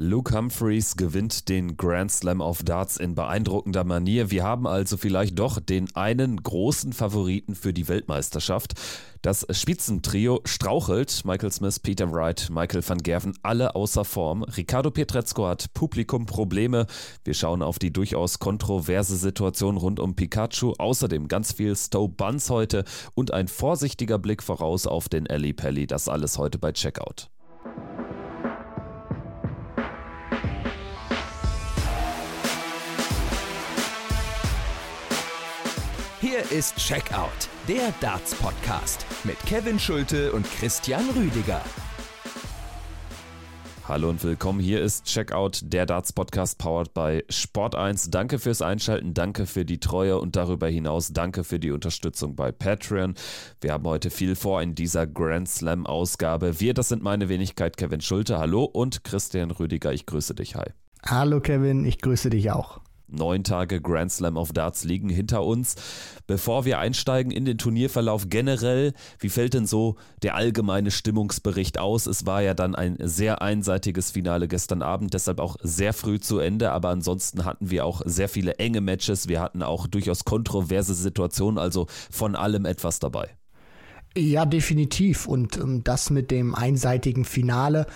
Luke Humphreys gewinnt den Grand Slam of Darts in beeindruckender Manier. Wir haben also vielleicht doch den einen großen Favoriten für die Weltmeisterschaft. Das Spitzentrio strauchelt. Michael Smith, Peter Wright, Michael van Gerven, alle außer Form. Ricardo Pietrezco hat Publikumprobleme. Wir schauen auf die durchaus kontroverse Situation rund um Pikachu. Außerdem ganz viel Stowe Buns heute und ein vorsichtiger Blick voraus auf den Ali Pelli. Das alles heute bei Checkout. Ist Checkout, der Darts-Podcast mit Kevin Schulte und Christian Rüdiger. Hallo und willkommen. Hier ist Checkout, der Darts Podcast powered by Sport1. Danke fürs Einschalten, danke für die Treue und darüber hinaus danke für die Unterstützung bei Patreon. Wir haben heute viel vor in dieser Grand Slam Ausgabe. Wir, das sind meine Wenigkeit Kevin Schulte. Hallo und Christian Rüdiger. Ich grüße dich. Hi. Hallo Kevin, ich grüße dich auch. Neun Tage Grand Slam of Darts liegen hinter uns. Bevor wir einsteigen in den Turnierverlauf generell, wie fällt denn so der allgemeine Stimmungsbericht aus? Es war ja dann ein sehr einseitiges Finale gestern Abend, deshalb auch sehr früh zu Ende, aber ansonsten hatten wir auch sehr viele enge Matches. Wir hatten auch durchaus kontroverse Situationen, also von allem etwas dabei. Ja, definitiv. Und ähm, das mit dem einseitigen Finale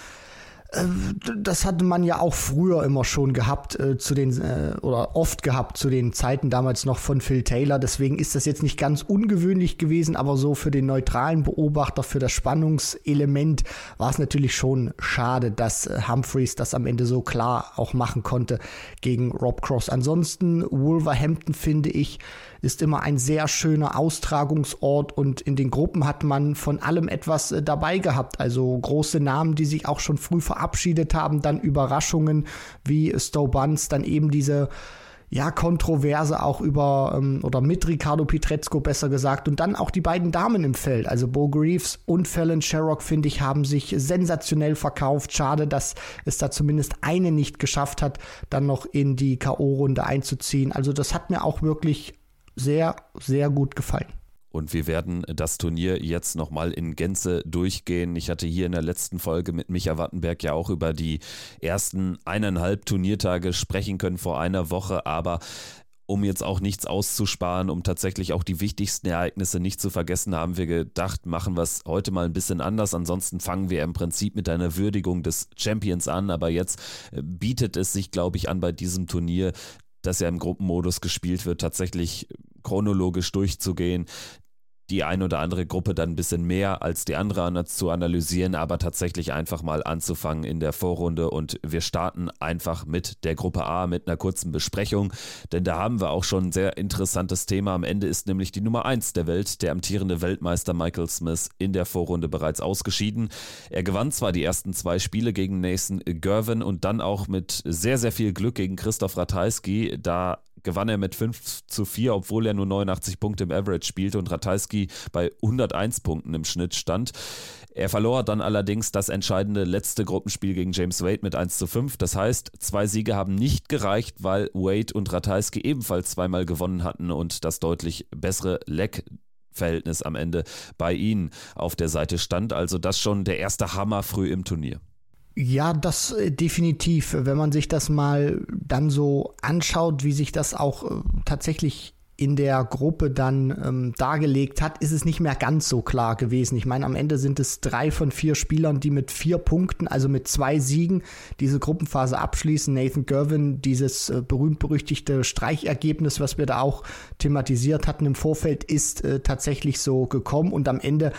das hatte man ja auch früher immer schon gehabt, äh, zu den, äh, oder oft gehabt zu den Zeiten damals noch von Phil Taylor. Deswegen ist das jetzt nicht ganz ungewöhnlich gewesen, aber so für den neutralen Beobachter, für das Spannungselement war es natürlich schon schade, dass äh, Humphreys das am Ende so klar auch machen konnte gegen Rob Cross. Ansonsten Wolverhampton finde ich, ist immer ein sehr schöner Austragungsort und in den Gruppen hat man von allem etwas äh, dabei gehabt. Also große Namen, die sich auch schon früh verabschiedet haben, dann Überraschungen wie Stowe Buns, dann eben diese ja, Kontroverse auch über ähm, oder mit Ricardo Pietrezco besser gesagt und dann auch die beiden Damen im Feld, also Bo Greaves und Fallon Sherrock, finde ich, haben sich sensationell verkauft. Schade, dass es da zumindest eine nicht geschafft hat, dann noch in die K.O.-Runde einzuziehen. Also das hat mir auch wirklich sehr, sehr gut gefallen. Und wir werden das Turnier jetzt nochmal in Gänze durchgehen. Ich hatte hier in der letzten Folge mit Micha Wattenberg ja auch über die ersten eineinhalb Turniertage sprechen können vor einer Woche, aber um jetzt auch nichts auszusparen, um tatsächlich auch die wichtigsten Ereignisse nicht zu vergessen, haben wir gedacht, machen wir es heute mal ein bisschen anders. Ansonsten fangen wir im Prinzip mit einer Würdigung des Champions an. Aber jetzt bietet es sich, glaube ich, an bei diesem Turnier, das ja im Gruppenmodus gespielt wird, tatsächlich chronologisch durchzugehen, die ein oder andere Gruppe dann ein bisschen mehr als die andere zu analysieren, aber tatsächlich einfach mal anzufangen in der Vorrunde und wir starten einfach mit der Gruppe A mit einer kurzen Besprechung, denn da haben wir auch schon ein sehr interessantes Thema. Am Ende ist nämlich die Nummer 1 der Welt, der amtierende Weltmeister Michael Smith, in der Vorrunde bereits ausgeschieden. Er gewann zwar die ersten zwei Spiele gegen Nathan Gervin und dann auch mit sehr, sehr viel Glück gegen Christoph Ratajski, da gewann er mit 5 zu 4, obwohl er nur 89 Punkte im Average spielte und Ratajski bei 101 Punkten im Schnitt stand. Er verlor dann allerdings das entscheidende letzte Gruppenspiel gegen James Wade mit 1 zu 5. Das heißt, zwei Siege haben nicht gereicht, weil Wade und Ratajski ebenfalls zweimal gewonnen hatten und das deutlich bessere Leck Verhältnis am Ende bei ihnen auf der Seite stand. Also das schon der erste Hammer früh im Turnier. Ja, das äh, definitiv. Wenn man sich das mal dann so anschaut, wie sich das auch äh, tatsächlich in der Gruppe dann ähm, dargelegt hat, ist es nicht mehr ganz so klar gewesen. Ich meine, am Ende sind es drei von vier Spielern, die mit vier Punkten, also mit zwei Siegen, diese Gruppenphase abschließen. Nathan Gervin, dieses äh, berühmt-berüchtigte Streichergebnis, was wir da auch thematisiert hatten im Vorfeld, ist äh, tatsächlich so gekommen und am Ende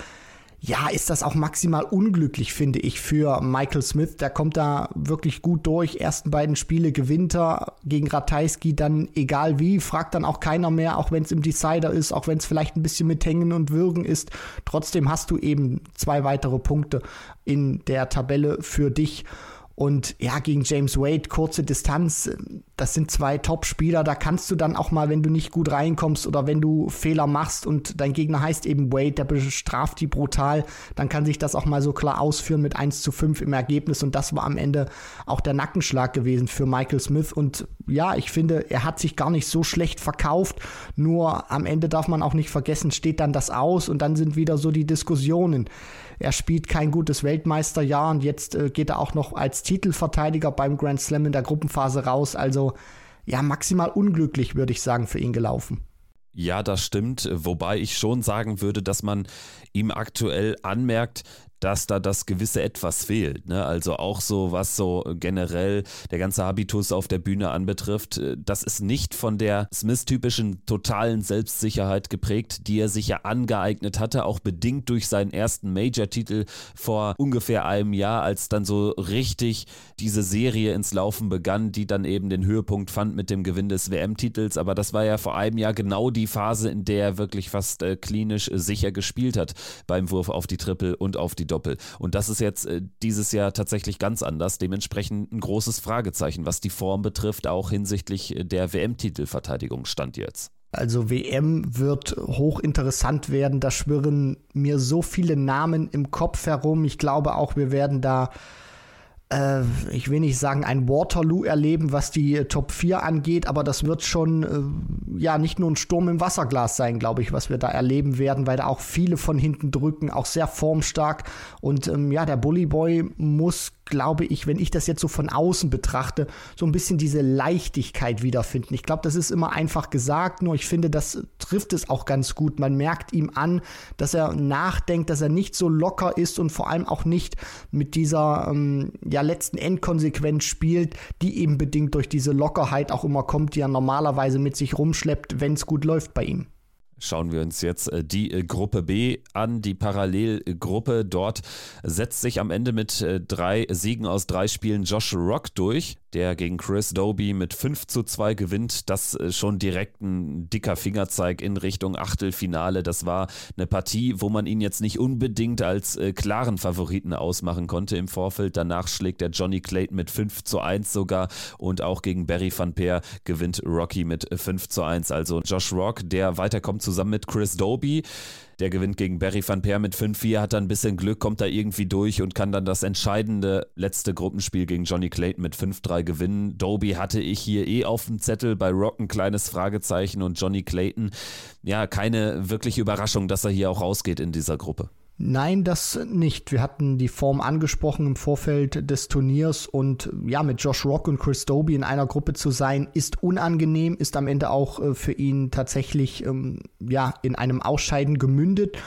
ja, ist das auch maximal unglücklich, finde ich, für Michael Smith. Der kommt da wirklich gut durch. Ersten beiden Spiele gewinnt er gegen Ratajski, dann egal wie, fragt dann auch keiner mehr, auch wenn es im Decider ist, auch wenn es vielleicht ein bisschen mit Hängen und Würgen ist. Trotzdem hast du eben zwei weitere Punkte in der Tabelle für dich. Und ja, gegen James Wade, kurze Distanz, das sind zwei Top-Spieler, da kannst du dann auch mal, wenn du nicht gut reinkommst oder wenn du Fehler machst und dein Gegner heißt eben Wade, der bestraft die brutal, dann kann sich das auch mal so klar ausführen mit 1 zu 5 im Ergebnis und das war am Ende auch der Nackenschlag gewesen für Michael Smith und ja, ich finde, er hat sich gar nicht so schlecht verkauft. Nur am Ende darf man auch nicht vergessen, steht dann das aus und dann sind wieder so die Diskussionen. Er spielt kein gutes Weltmeisterjahr und jetzt äh, geht er auch noch als Titelverteidiger beim Grand Slam in der Gruppenphase raus. Also ja, maximal unglücklich, würde ich sagen, für ihn gelaufen. Ja, das stimmt, wobei ich schon sagen würde, dass man ihm aktuell anmerkt, dass da das gewisse Etwas fehlt. Ne? Also auch so, was so generell der ganze Habitus auf der Bühne anbetrifft, äh, das ist nicht von der Smith-typischen totalen Selbstsicherheit geprägt, die er sich ja angeeignet hatte, auch bedingt durch seinen ersten Major-Titel vor ungefähr einem Jahr, als dann so richtig diese Serie ins Laufen begann, die dann eben den Höhepunkt fand mit dem Gewinn des WM-Titels. Aber das war ja vor einem Jahr genau die Phase, in der er wirklich fast äh, klinisch äh, sicher gespielt hat beim Wurf auf die Triple und auf die Doppel. Und das ist jetzt äh, dieses Jahr tatsächlich ganz anders. Dementsprechend ein großes Fragezeichen, was die Form betrifft, auch hinsichtlich äh, der WM-Titelverteidigung stand jetzt. Also WM wird hochinteressant werden. Da schwirren mir so viele Namen im Kopf herum. Ich glaube auch, wir werden da ich will nicht sagen, ein Waterloo erleben, was die äh, Top 4 angeht, aber das wird schon äh, ja nicht nur ein Sturm im Wasserglas sein, glaube ich, was wir da erleben werden, weil da auch viele von hinten drücken, auch sehr formstark. Und ähm, ja, der Bully Boy muss glaube ich, wenn ich das jetzt so von außen betrachte, so ein bisschen diese Leichtigkeit wiederfinden. Ich glaube, das ist immer einfach gesagt, nur ich finde, das trifft es auch ganz gut. Man merkt ihm an, dass er nachdenkt, dass er nicht so locker ist und vor allem auch nicht mit dieser ähm, ja, letzten Endkonsequenz spielt, die eben bedingt durch diese Lockerheit auch immer kommt, die er normalerweise mit sich rumschleppt, wenn es gut läuft bei ihm. Schauen wir uns jetzt äh, die äh, Gruppe B an, die Parallelgruppe. Dort setzt sich am Ende mit äh, drei Siegen aus drei Spielen Josh Rock durch der gegen Chris Doby mit 5 zu 2 gewinnt. Das ist schon direkt ein dicker Fingerzeig in Richtung Achtelfinale. Das war eine Partie, wo man ihn jetzt nicht unbedingt als äh, klaren Favoriten ausmachen konnte im Vorfeld. Danach schlägt der Johnny Clayton mit 5 zu 1 sogar und auch gegen Barry van Peer gewinnt Rocky mit 5 zu 1. Also Josh Rock, der weiterkommt zusammen mit Chris Doby. Der gewinnt gegen Barry van Peer mit 5-4, hat dann ein bisschen Glück, kommt da irgendwie durch und kann dann das entscheidende letzte Gruppenspiel gegen Johnny Clayton mit 5-3 gewinnen. Doby hatte ich hier eh auf dem Zettel, bei Rock ein kleines Fragezeichen und Johnny Clayton, ja, keine wirkliche Überraschung, dass er hier auch rausgeht in dieser Gruppe. Nein, das nicht. Wir hatten die Form angesprochen im Vorfeld des Turniers und ja, mit Josh Rock und Chris Doby in einer Gruppe zu sein, ist unangenehm, ist am Ende auch äh, für ihn tatsächlich ähm, ja, in einem Ausscheiden gemündet.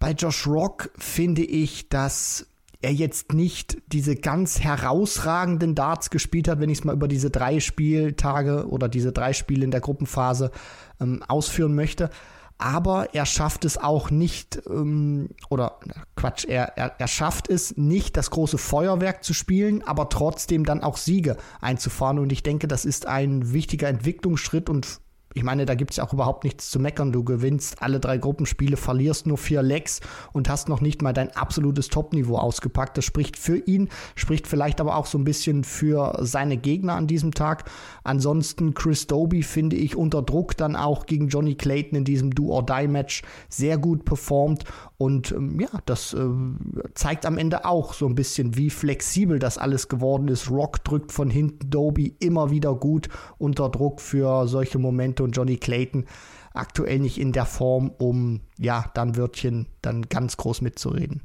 Bei Josh Rock finde ich, dass er jetzt nicht diese ganz herausragenden Darts gespielt hat, wenn ich es mal über diese drei Spieltage oder diese drei Spiele in der Gruppenphase ähm, ausführen möchte aber er schafft es auch nicht, ähm, oder Quatsch, er, er, er schafft es nicht, das große Feuerwerk zu spielen, aber trotzdem dann auch Siege einzufahren. Und ich denke, das ist ein wichtiger Entwicklungsschritt und ich meine, da gibt es auch überhaupt nichts zu meckern. Du gewinnst alle drei Gruppenspiele, verlierst nur vier Lecks und hast noch nicht mal dein absolutes Topniveau ausgepackt. Das spricht für ihn, spricht vielleicht aber auch so ein bisschen für seine Gegner an diesem Tag. Ansonsten Chris Doby finde ich unter Druck dann auch gegen Johnny Clayton in diesem Do-or-Die-Match sehr gut performt und ähm, ja, das äh, zeigt am Ende auch so ein bisschen, wie flexibel das alles geworden ist. Rock drückt von hinten Doby immer wieder gut unter Druck für solche Momente und Johnny Clayton aktuell nicht in der Form, um ja, dann Wörtchen dann ganz groß mitzureden.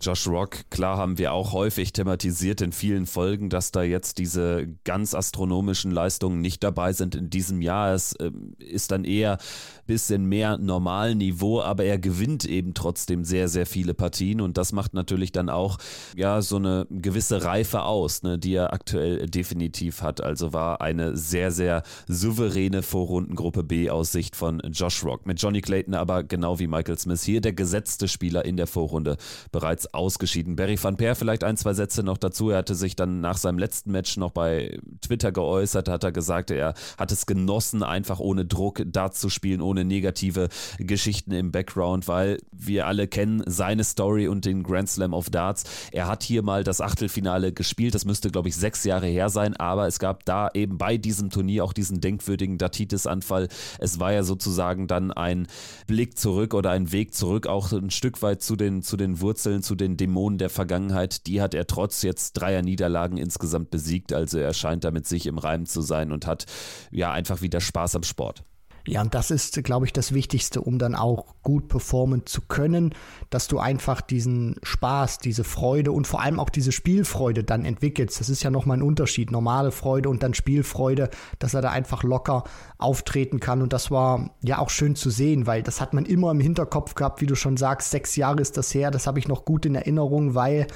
Josh Rock, klar haben wir auch häufig thematisiert in vielen Folgen, dass da jetzt diese ganz astronomischen Leistungen nicht dabei sind in diesem Jahr. Es äh, ist dann eher bisschen mehr Normalniveau, aber er gewinnt eben trotzdem sehr, sehr viele Partien und das macht natürlich dann auch ja so eine gewisse Reife aus, ne, die er aktuell definitiv hat. Also war eine sehr, sehr souveräne Vorrundengruppe B aus Sicht von Josh Rock. Mit Johnny Clayton aber genau wie Michael Smith hier der gesetzte Spieler in der Vorrunde bereits ausgeschieden. Barry van Peer vielleicht ein, zwei Sätze noch dazu. Er hatte sich dann nach seinem letzten Match noch bei Twitter geäußert, hat er gesagt, er hat es genossen, einfach ohne Druck da zu spielen, ohne negative Geschichten im Background, weil wir alle kennen seine Story und den Grand Slam of Darts. Er hat hier mal das Achtelfinale gespielt, das müsste, glaube ich, sechs Jahre her sein, aber es gab da eben bei diesem Turnier auch diesen denkwürdigen Datitis-Anfall. Es war ja sozusagen dann ein Blick zurück oder ein Weg zurück, auch ein Stück weit zu den, zu den Wurzeln, zu den Dämonen der Vergangenheit, die hat er trotz jetzt dreier Niederlagen insgesamt besiegt. Also er scheint damit sich im Reim zu sein und hat ja einfach wieder Spaß am Sport. Ja, und das ist, glaube ich, das Wichtigste, um dann auch gut performen zu können, dass du einfach diesen Spaß, diese Freude und vor allem auch diese Spielfreude dann entwickelst. Das ist ja nochmal ein Unterschied. Normale Freude und dann Spielfreude, dass er da einfach locker auftreten kann. Und das war ja auch schön zu sehen, weil das hat man immer im Hinterkopf gehabt, wie du schon sagst. Sechs Jahre ist das her. Das habe ich noch gut in Erinnerung, weil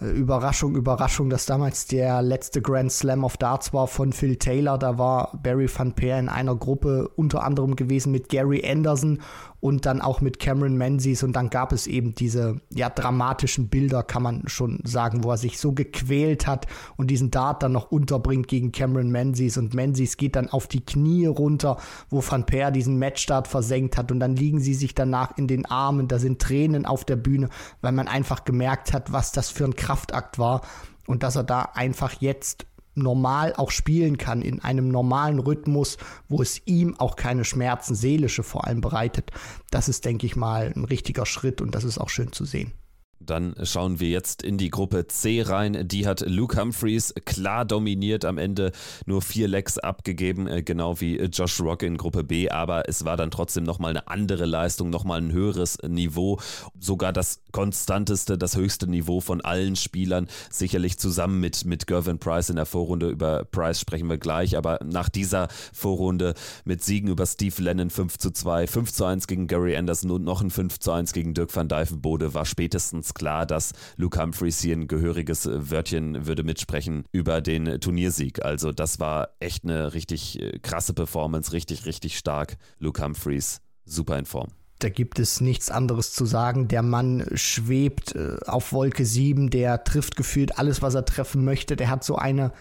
Überraschung, Überraschung, dass damals der letzte Grand Slam of Darts war von Phil Taylor. Da war Barry Van Peer in einer Gruppe unter anderem gewesen mit Gary Anderson und dann auch mit Cameron Menzies. Und dann gab es eben diese ja dramatischen Bilder, kann man schon sagen, wo er sich so gequält hat und diesen Dart dann noch unterbringt gegen Cameron Menzies. Und Menzies geht dann auf die Knie runter, wo Van Peer diesen Matchstart versenkt hat. Und dann liegen sie sich danach in den Armen, da sind Tränen auf der Bühne, weil man einfach gemerkt hat, was das für ein Kraftakt war. Und dass er da einfach jetzt normal auch spielen kann, in einem normalen Rhythmus, wo es ihm auch keine Schmerzen, seelische vor allem bereitet. Das ist, denke ich mal, ein richtiger Schritt und das ist auch schön zu sehen. Dann schauen wir jetzt in die Gruppe C rein. Die hat Luke Humphreys klar dominiert, am Ende nur vier Lecks abgegeben, äh, genau wie Josh Rock in Gruppe B, aber es war dann trotzdem nochmal eine andere Leistung, nochmal ein höheres Niveau, sogar das konstanteste, das höchste Niveau von allen Spielern, sicherlich zusammen mit, mit Gervin Price in der Vorrunde. Über Price sprechen wir gleich, aber nach dieser Vorrunde mit Siegen über Steve Lennon 5 zu 2, 5 zu 1 gegen Gary Anderson und noch ein 5 zu 1 gegen Dirk van Dijvenbode war spätestens klar, dass Luke Humphreys hier ein gehöriges Wörtchen würde mitsprechen über den Turniersieg. Also das war echt eine richtig äh, krasse Performance, richtig, richtig stark. Luke Humphreys, super in Form. Da gibt es nichts anderes zu sagen. Der Mann schwebt äh, auf Wolke 7, der trifft gefühlt alles, was er treffen möchte. Der hat so eine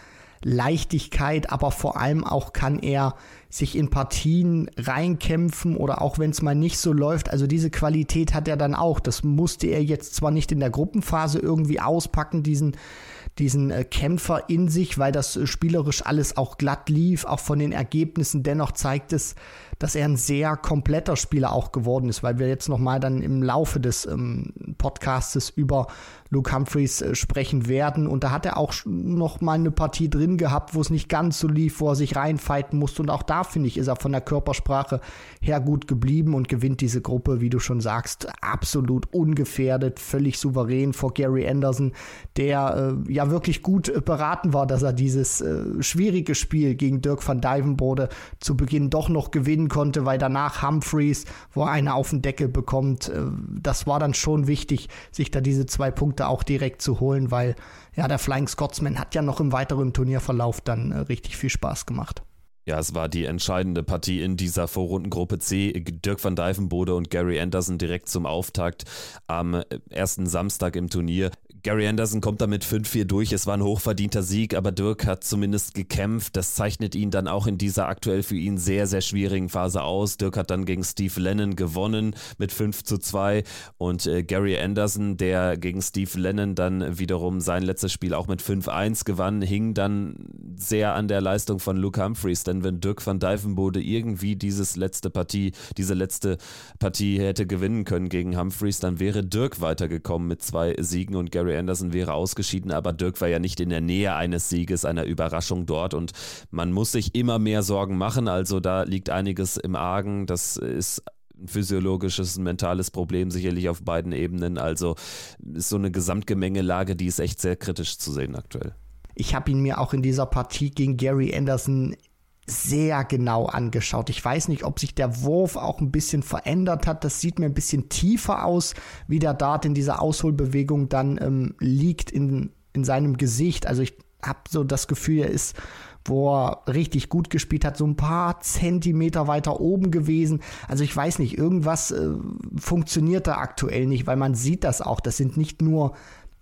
Leichtigkeit, aber vor allem auch kann er sich in Partien reinkämpfen oder auch wenn es mal nicht so läuft. Also diese Qualität hat er dann auch. Das musste er jetzt zwar nicht in der Gruppenphase irgendwie auspacken, diesen diesen äh, Kämpfer in sich, weil das äh, spielerisch alles auch glatt lief, auch von den Ergebnissen. Dennoch zeigt es, dass er ein sehr kompletter Spieler auch geworden ist, weil wir jetzt nochmal dann im Laufe des ähm, Podcastes über Luke Humphreys äh, sprechen werden. Und da hat er auch noch mal eine Partie drin gehabt, wo es nicht ganz so lief, wo er sich reinfighten musste. Und auch da, finde ich, ist er von der Körpersprache her gut geblieben und gewinnt diese Gruppe, wie du schon sagst, absolut ungefährdet, völlig souverän vor Gary Anderson, der äh, ja wirklich gut äh, beraten war, dass er dieses äh, schwierige Spiel gegen Dirk van Dijvenbode zu Beginn doch noch gewinnen konnte, weil danach Humphreys, wo er eine auf den Deckel bekommt, äh, das war dann schon wichtig, sich da diese zwei Punkte auch direkt zu holen, weil ja, der Flying Scotsman hat ja noch im weiteren Turnierverlauf dann äh, richtig viel Spaß gemacht. Ja, es war die entscheidende Partie in dieser Vorrundengruppe C. Dirk van Dijvenbode und Gary Anderson direkt zum Auftakt am äh, ersten Samstag im Turnier. Gary Anderson kommt damit 5-4 durch. Es war ein hochverdienter Sieg, aber Dirk hat zumindest gekämpft. Das zeichnet ihn dann auch in dieser aktuell für ihn sehr, sehr schwierigen Phase aus. Dirk hat dann gegen Steve Lennon gewonnen mit 5 zu 2 und äh, Gary Anderson, der gegen Steve Lennon dann wiederum sein letztes Spiel auch mit 5-1 gewann, hing dann sehr an der Leistung von Luke Humphreys, denn wenn Dirk van Dijvenbode irgendwie dieses letzte Partie, diese letzte Partie hätte gewinnen können gegen Humphreys, dann wäre Dirk weitergekommen mit zwei Siegen und Gary Anderson wäre ausgeschieden, aber Dirk war ja nicht in der Nähe eines Sieges, einer Überraschung dort und man muss sich immer mehr Sorgen machen. Also da liegt einiges im Argen. Das ist ein physiologisches, ein mentales Problem sicherlich auf beiden Ebenen. Also ist so eine Gesamtgemengelage, die ist echt sehr kritisch zu sehen aktuell. Ich habe ihn mir auch in dieser Partie gegen Gary Anderson sehr genau angeschaut. Ich weiß nicht, ob sich der Wurf auch ein bisschen verändert hat. Das sieht mir ein bisschen tiefer aus, wie der Dart in dieser Ausholbewegung dann ähm, liegt in, in seinem Gesicht. Also ich habe so das Gefühl, er ist, wo er richtig gut gespielt hat, so ein paar Zentimeter weiter oben gewesen. Also ich weiß nicht, irgendwas äh, funktioniert da aktuell nicht, weil man sieht das auch. Das sind nicht nur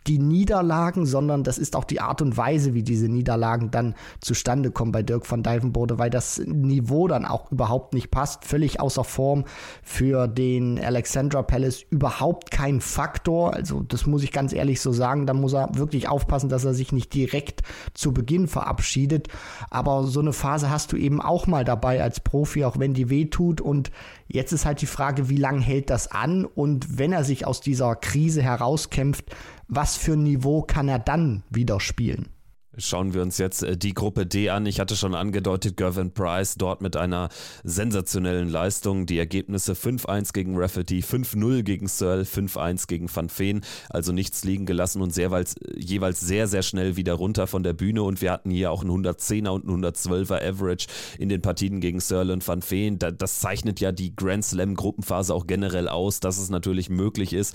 die Niederlagen, sondern das ist auch die Art und Weise, wie diese Niederlagen dann zustande kommen bei Dirk van Dijvenbode, weil das Niveau dann auch überhaupt nicht passt, völlig außer Form für den Alexandra Palace, überhaupt kein Faktor, also das muss ich ganz ehrlich so sagen, da muss er wirklich aufpassen, dass er sich nicht direkt zu Beginn verabschiedet, aber so eine Phase hast du eben auch mal dabei als Profi, auch wenn die weh tut und jetzt ist halt die Frage, wie lange hält das an? Und wenn er sich aus dieser Krise herauskämpft, was für ein Niveau kann er dann wieder spielen? Schauen wir uns jetzt äh, die Gruppe D an. Ich hatte schon angedeutet, Gervin Price dort mit einer sensationellen Leistung. Die Ergebnisse 5-1 gegen Rafferty, 5-0 gegen Searle, 5-1 gegen Van Feen. Also nichts liegen gelassen und sehr, jeweils sehr, sehr schnell wieder runter von der Bühne. Und wir hatten hier auch einen 110er und einen 112er Average in den Partien gegen Searle und Van Feen. Das zeichnet ja die Grand Slam Gruppenphase auch generell aus, dass es natürlich möglich ist,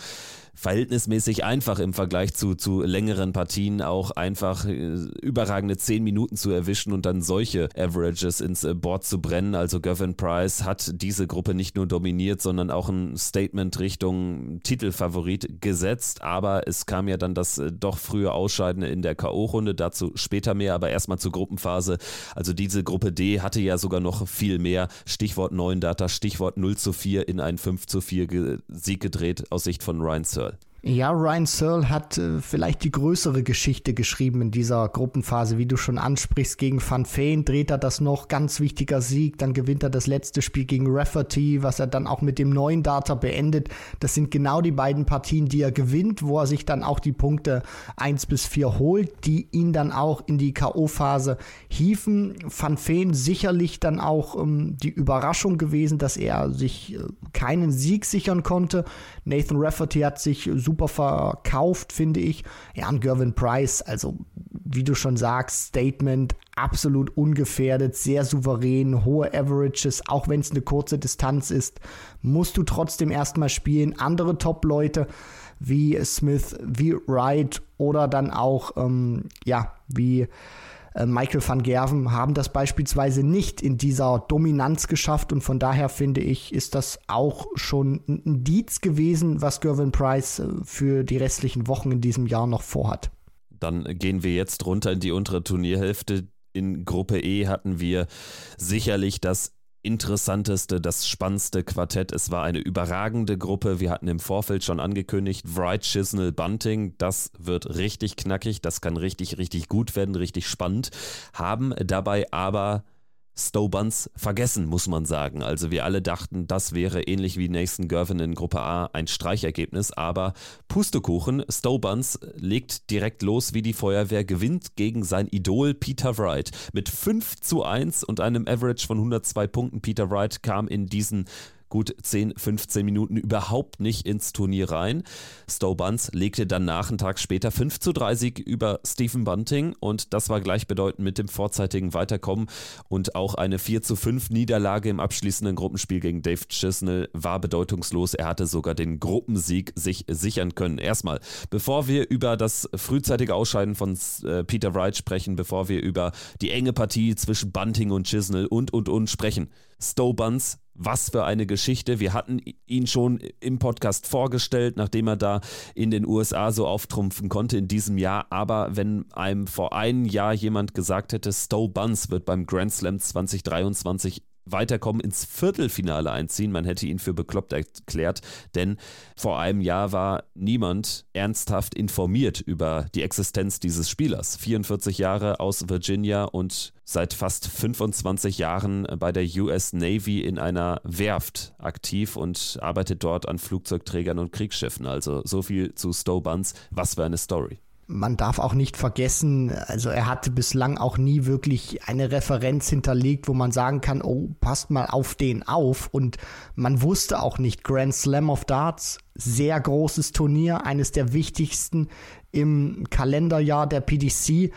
verhältnismäßig einfach im Vergleich zu, zu längeren Partien auch einfach äh, überragende 10 Minuten zu erwischen und dann solche Averages ins äh, Board zu brennen. Also Gavin Price hat diese Gruppe nicht nur dominiert, sondern auch ein Statement Richtung Titelfavorit gesetzt. Aber es kam ja dann das äh, doch frühe Ausscheiden in der K.O.-Runde, dazu später mehr, aber erstmal zur Gruppenphase. Also diese Gruppe D hatte ja sogar noch viel mehr. Stichwort 9 Data, Stichwort 0 zu 4 in einen 5 zu 4 Sieg gedreht aus Sicht von Ryan. Searle. Ja, Ryan Searle hat äh, vielleicht die größere Geschichte geschrieben in dieser Gruppenphase, wie du schon ansprichst. Gegen Van Feen dreht er das noch, ganz wichtiger Sieg. Dann gewinnt er das letzte Spiel gegen Rafferty, was er dann auch mit dem neuen Data beendet. Das sind genau die beiden Partien, die er gewinnt, wo er sich dann auch die Punkte 1 bis 4 holt, die ihn dann auch in die K.O.-Phase hieven. Van Feen sicherlich dann auch ähm, die Überraschung gewesen, dass er sich äh, keinen Sieg sichern konnte. Nathan Rafferty hat sich super verkauft, finde ich. Ja, und Gervin Price, also wie du schon sagst, Statement absolut ungefährdet, sehr souverän, hohe Averages, auch wenn es eine kurze Distanz ist, musst du trotzdem erstmal spielen. Andere Top-Leute wie Smith, wie Wright oder dann auch, ähm, ja, wie Michael van Gerven haben das beispielsweise nicht in dieser Dominanz geschafft und von daher finde ich, ist das auch schon ein Indiz gewesen, was Gervin Price äh, für die restlichen Wochen in diesem Jahr noch vorhat. Dann gehen wir jetzt runter in die untere Turnierhälfte. In Gruppe E hatten wir sicherlich das interessanteste, das spannendste Quartett. Es war eine überragende Gruppe. Wir hatten im Vorfeld schon angekündigt, Wright, Chisnell, Bunting. Das wird richtig knackig. Das kann richtig, richtig gut werden, richtig spannend. Haben dabei aber Stobans vergessen, muss man sagen. Also wir alle dachten, das wäre ähnlich wie Nathan Gervin in Gruppe A ein Streichergebnis, aber Pustekuchen, Stobans legt direkt los wie die Feuerwehr, gewinnt gegen sein Idol Peter Wright mit 5 zu 1 und einem Average von 102 Punkten. Peter Wright kam in diesen gut 10, 15 Minuten überhaupt nicht ins Turnier rein. Stowe Buns legte dann nach, einen Tag später 5 zu 3 Sieg über Stephen Bunting und das war gleichbedeutend mit dem vorzeitigen Weiterkommen und auch eine 4 zu 5 Niederlage im abschließenden Gruppenspiel gegen Dave Chisnell war bedeutungslos. Er hatte sogar den Gruppensieg sich sichern können. Erstmal, bevor wir über das frühzeitige Ausscheiden von äh, Peter Wright sprechen, bevor wir über die enge Partie zwischen Bunting und Chisnell und und und sprechen, Stowe Buns was für eine Geschichte. Wir hatten ihn schon im Podcast vorgestellt, nachdem er da in den USA so auftrumpfen konnte in diesem Jahr. Aber wenn einem vor einem Jahr jemand gesagt hätte, Stowe Buns wird beim Grand Slam 2023 weiterkommen, ins Viertelfinale einziehen. Man hätte ihn für bekloppt erklärt, denn vor einem Jahr war niemand ernsthaft informiert über die Existenz dieses Spielers. 44 Jahre aus Virginia und seit fast 25 Jahren bei der US Navy in einer Werft aktiv und arbeitet dort an Flugzeugträgern und Kriegsschiffen. Also so viel zu Stowe Buns. Was für eine Story man darf auch nicht vergessen, also er hatte bislang auch nie wirklich eine Referenz hinterlegt, wo man sagen kann, oh, passt mal auf den auf. Und man wusste auch nicht, Grand Slam of Darts, sehr großes Turnier, eines der wichtigsten im Kalenderjahr der PDC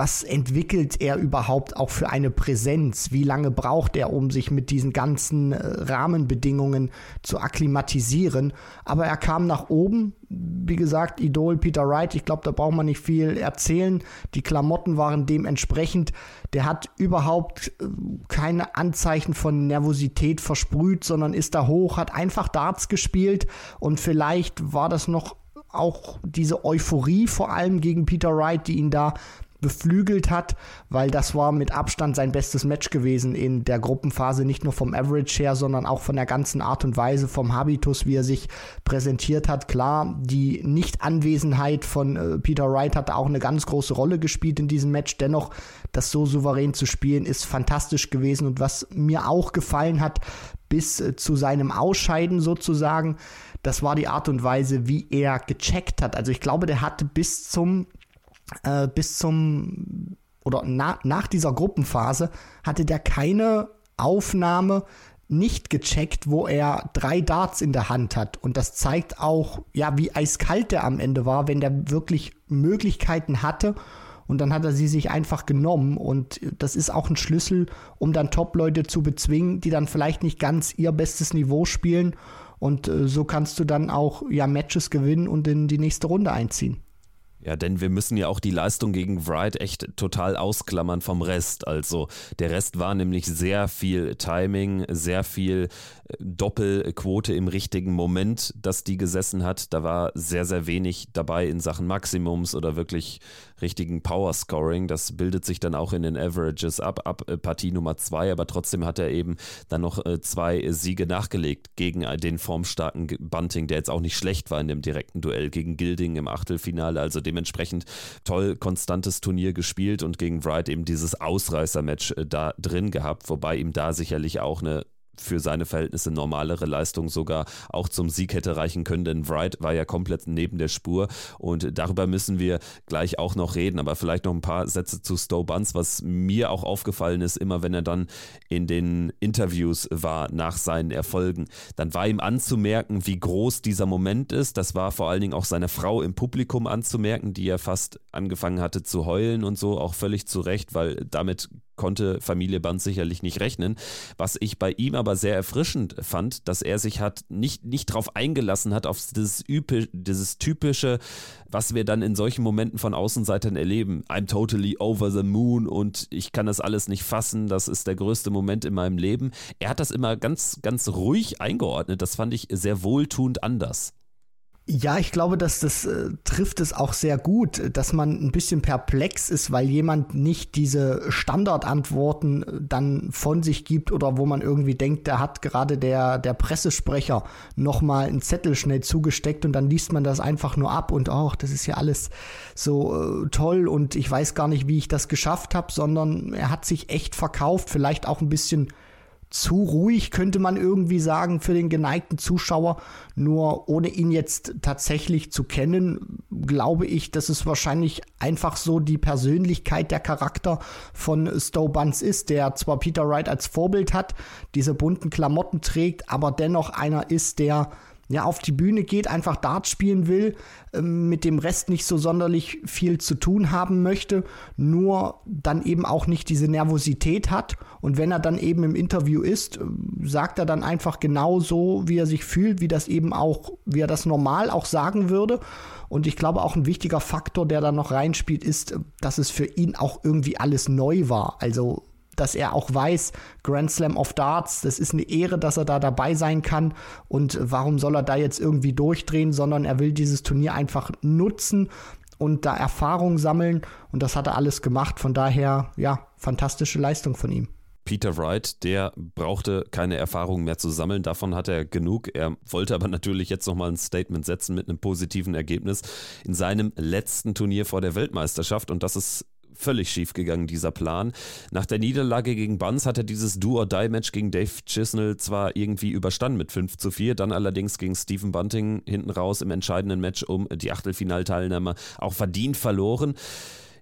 was entwickelt er überhaupt auch für eine Präsenz? Wie lange braucht er, um sich mit diesen ganzen äh, Rahmenbedingungen zu akklimatisieren? Aber er kam nach oben. Wie gesagt, Idol Peter Wright, ich glaube, da braucht man nicht viel erzählen. Die Klamotten waren dementsprechend. Der hat überhaupt äh, keine Anzeichen von Nervosität versprüht, sondern ist da hoch, hat einfach Darts gespielt und vielleicht war das noch auch diese Euphorie vor allem gegen Peter Wright, die ihn da beflügelt hat, weil das war mit Abstand sein bestes Match gewesen in der Gruppenphase, nicht nur vom Average her, sondern auch von der ganzen Art und Weise, vom Habitus, wie er sich präsentiert hat. Klar, die Nichtanwesenheit von äh, Peter Wright hat auch eine ganz große Rolle gespielt in diesem Match. Dennoch, das so souverän zu spielen, ist fantastisch gewesen. Und was mir auch gefallen hat, bis äh, zu seinem Ausscheiden sozusagen, das war die Art und Weise, wie er gecheckt hat. Also ich glaube, der hatte bis zum äh, bis zum oder na, nach dieser Gruppenphase hatte der keine Aufnahme nicht gecheckt, wo er drei Darts in der Hand hat. Und das zeigt auch, ja, wie eiskalt der am Ende war, wenn der wirklich Möglichkeiten hatte. Und dann hat er sie sich einfach genommen. Und das ist auch ein Schlüssel, um dann Top-Leute zu bezwingen, die dann vielleicht nicht ganz ihr bestes Niveau spielen. Und äh, so kannst du dann auch ja Matches gewinnen und in die nächste Runde einziehen. Ja, denn wir müssen ja auch die Leistung gegen Wright echt total ausklammern vom Rest. Also der Rest war nämlich sehr viel Timing, sehr viel Doppelquote im richtigen Moment, dass die gesessen hat. Da war sehr, sehr wenig dabei in Sachen Maximums oder wirklich richtigen Power Scoring. Das bildet sich dann auch in den Averages ab, ab äh, Partie Nummer zwei, aber trotzdem hat er eben dann noch äh, zwei Siege nachgelegt gegen den formstarken Bunting, der jetzt auch nicht schlecht war in dem direkten Duell gegen Gilding im Achtelfinale. Also dementsprechend toll konstantes Turnier gespielt und gegen Wright eben dieses Ausreißer-Match äh, da drin gehabt, wobei ihm da sicherlich auch eine für seine Verhältnisse normalere Leistung sogar auch zum Sieg hätte reichen können, denn Wright war ja komplett neben der Spur. Und darüber müssen wir gleich auch noch reden, aber vielleicht noch ein paar Sätze zu Stowe Buns, was mir auch aufgefallen ist, immer wenn er dann in den Interviews war nach seinen Erfolgen, dann war ihm anzumerken, wie groß dieser Moment ist, das war vor allen Dingen auch seiner Frau im Publikum anzumerken, die ja fast angefangen hatte zu heulen und so, auch völlig zu Recht, weil damit konnte Familie Band sicherlich nicht rechnen. Was ich bei ihm aber sehr erfrischend fand, dass er sich hat nicht, nicht darauf eingelassen hat, auf dieses, Üpe, dieses typische, was wir dann in solchen Momenten von Außenseitern erleben. I'm totally over the moon und ich kann das alles nicht fassen. Das ist der größte Moment in meinem Leben. Er hat das immer ganz, ganz ruhig eingeordnet. Das fand ich sehr wohltuend anders. Ja, ich glaube, dass das äh, trifft es auch sehr gut, dass man ein bisschen perplex ist, weil jemand nicht diese Standardantworten äh, dann von sich gibt oder wo man irgendwie denkt, da hat gerade der, der Pressesprecher nochmal einen Zettel schnell zugesteckt und dann liest man das einfach nur ab und ach, das ist ja alles so äh, toll und ich weiß gar nicht, wie ich das geschafft habe, sondern er hat sich echt verkauft, vielleicht auch ein bisschen zu ruhig, könnte man irgendwie sagen, für den geneigten Zuschauer. Nur ohne ihn jetzt tatsächlich zu kennen, glaube ich, dass es wahrscheinlich einfach so die Persönlichkeit, der Charakter von Stowe Buns ist, der zwar Peter Wright als Vorbild hat, diese bunten Klamotten trägt, aber dennoch einer ist, der ja, auf die Bühne geht, einfach Dart spielen will, ähm, mit dem Rest nicht so sonderlich viel zu tun haben möchte, nur dann eben auch nicht diese Nervosität hat. Und wenn er dann eben im Interview ist, äh, sagt er dann einfach genau so, wie er sich fühlt, wie das eben auch, wie er das normal auch sagen würde. Und ich glaube auch ein wichtiger Faktor, der da noch reinspielt, ist, dass es für ihn auch irgendwie alles neu war. Also dass er auch weiß, Grand Slam of Darts, das ist eine Ehre, dass er da dabei sein kann. Und warum soll er da jetzt irgendwie durchdrehen, sondern er will dieses Turnier einfach nutzen und da Erfahrung sammeln. Und das hat er alles gemacht. Von daher, ja, fantastische Leistung von ihm. Peter Wright, der brauchte keine Erfahrung mehr zu sammeln. Davon hat er genug. Er wollte aber natürlich jetzt nochmal ein Statement setzen mit einem positiven Ergebnis in seinem letzten Turnier vor der Weltmeisterschaft. Und das ist völlig schief gegangen, dieser Plan. Nach der Niederlage gegen Buns hat er dieses Do-or-Die-Match gegen Dave Chisnell zwar irgendwie überstanden mit 5 zu 4, dann allerdings gegen Stephen Bunting hinten raus im entscheidenden Match um die Achtelfinalteilnahme auch verdient verloren.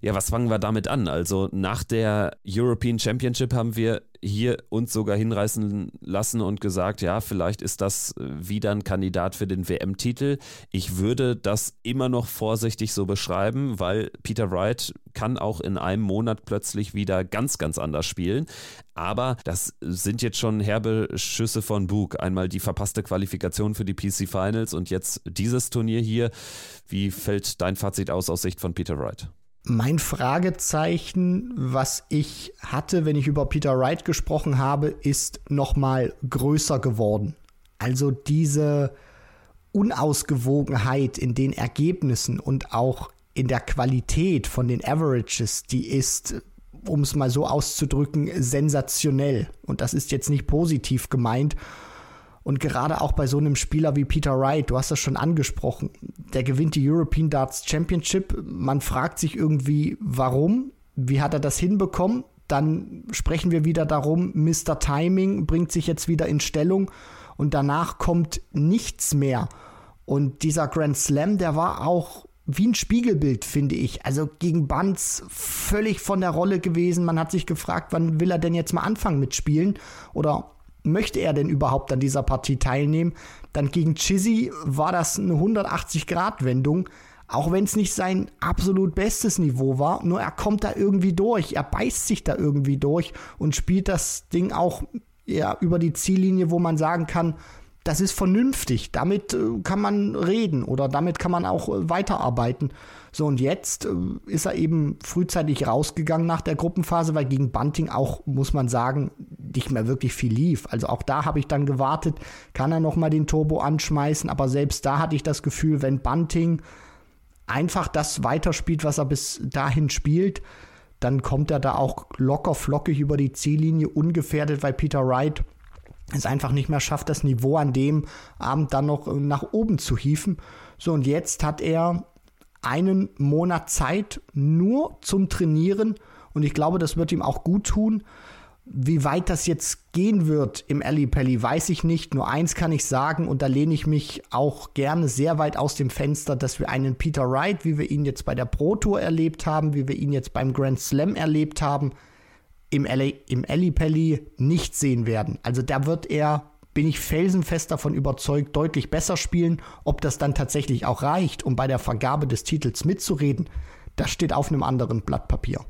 Ja, was fangen wir damit an? Also nach der European Championship haben wir hier uns sogar hinreißen lassen und gesagt, ja, vielleicht ist das wieder ein Kandidat für den WM-Titel. Ich würde das immer noch vorsichtig so beschreiben, weil Peter Wright kann auch in einem Monat plötzlich wieder ganz, ganz anders spielen. Aber das sind jetzt schon herbe Schüsse von Bug. Einmal die verpasste Qualifikation für die PC Finals und jetzt dieses Turnier hier. Wie fällt dein Fazit aus aus Sicht von Peter Wright? Mein Fragezeichen, was ich hatte, wenn ich über Peter Wright gesprochen habe, ist noch mal größer geworden. Also diese Unausgewogenheit in den Ergebnissen und auch in der Qualität von den Averages, die ist, um es mal so auszudrücken, sensationell. Und das ist jetzt nicht positiv gemeint. Und gerade auch bei so einem Spieler wie Peter Wright, du hast das schon angesprochen, der gewinnt die European Darts Championship. Man fragt sich irgendwie, warum? Wie hat er das hinbekommen? Dann sprechen wir wieder darum, Mr. Timing bringt sich jetzt wieder in Stellung und danach kommt nichts mehr. Und dieser Grand Slam, der war auch wie ein Spiegelbild, finde ich. Also gegen Banz völlig von der Rolle gewesen. Man hat sich gefragt, wann will er denn jetzt mal anfangen mit Spielen? Oder möchte er denn überhaupt an dieser Partie teilnehmen? Dann gegen Chizzy war das eine 180-Grad-Wendung. Auch wenn es nicht sein absolut bestes Niveau war, nur er kommt da irgendwie durch, er beißt sich da irgendwie durch und spielt das Ding auch ja, über die Ziellinie, wo man sagen kann, das ist vernünftig, damit äh, kann man reden oder damit kann man auch äh, weiterarbeiten. So, und jetzt äh, ist er eben frühzeitig rausgegangen nach der Gruppenphase, weil gegen Bunting auch, muss man sagen, nicht mehr wirklich viel lief. Also auch da habe ich dann gewartet, kann er noch mal den Turbo anschmeißen, aber selbst da hatte ich das Gefühl, wenn Bunting einfach das weiterspielt, was er bis dahin spielt, dann kommt er da auch locker flockig über die Ziellinie, ungefährdet, weil Peter Wright es einfach nicht mehr schafft, das Niveau an dem Abend dann noch nach oben zu hieven. So, und jetzt hat er einen Monat Zeit nur zum Trainieren und ich glaube, das wird ihm auch gut tun. Wie weit das jetzt gehen wird im Ali Pelli, weiß ich nicht. Nur eins kann ich sagen, und da lehne ich mich auch gerne sehr weit aus dem Fenster, dass wir einen Peter Wright, wie wir ihn jetzt bei der Pro Tour erlebt haben, wie wir ihn jetzt beim Grand Slam erlebt haben, im, LA, im Pelli nicht sehen werden. Also da wird er, bin ich felsenfest davon überzeugt, deutlich besser spielen. Ob das dann tatsächlich auch reicht, um bei der Vergabe des Titels mitzureden, das steht auf einem anderen Blatt Papier.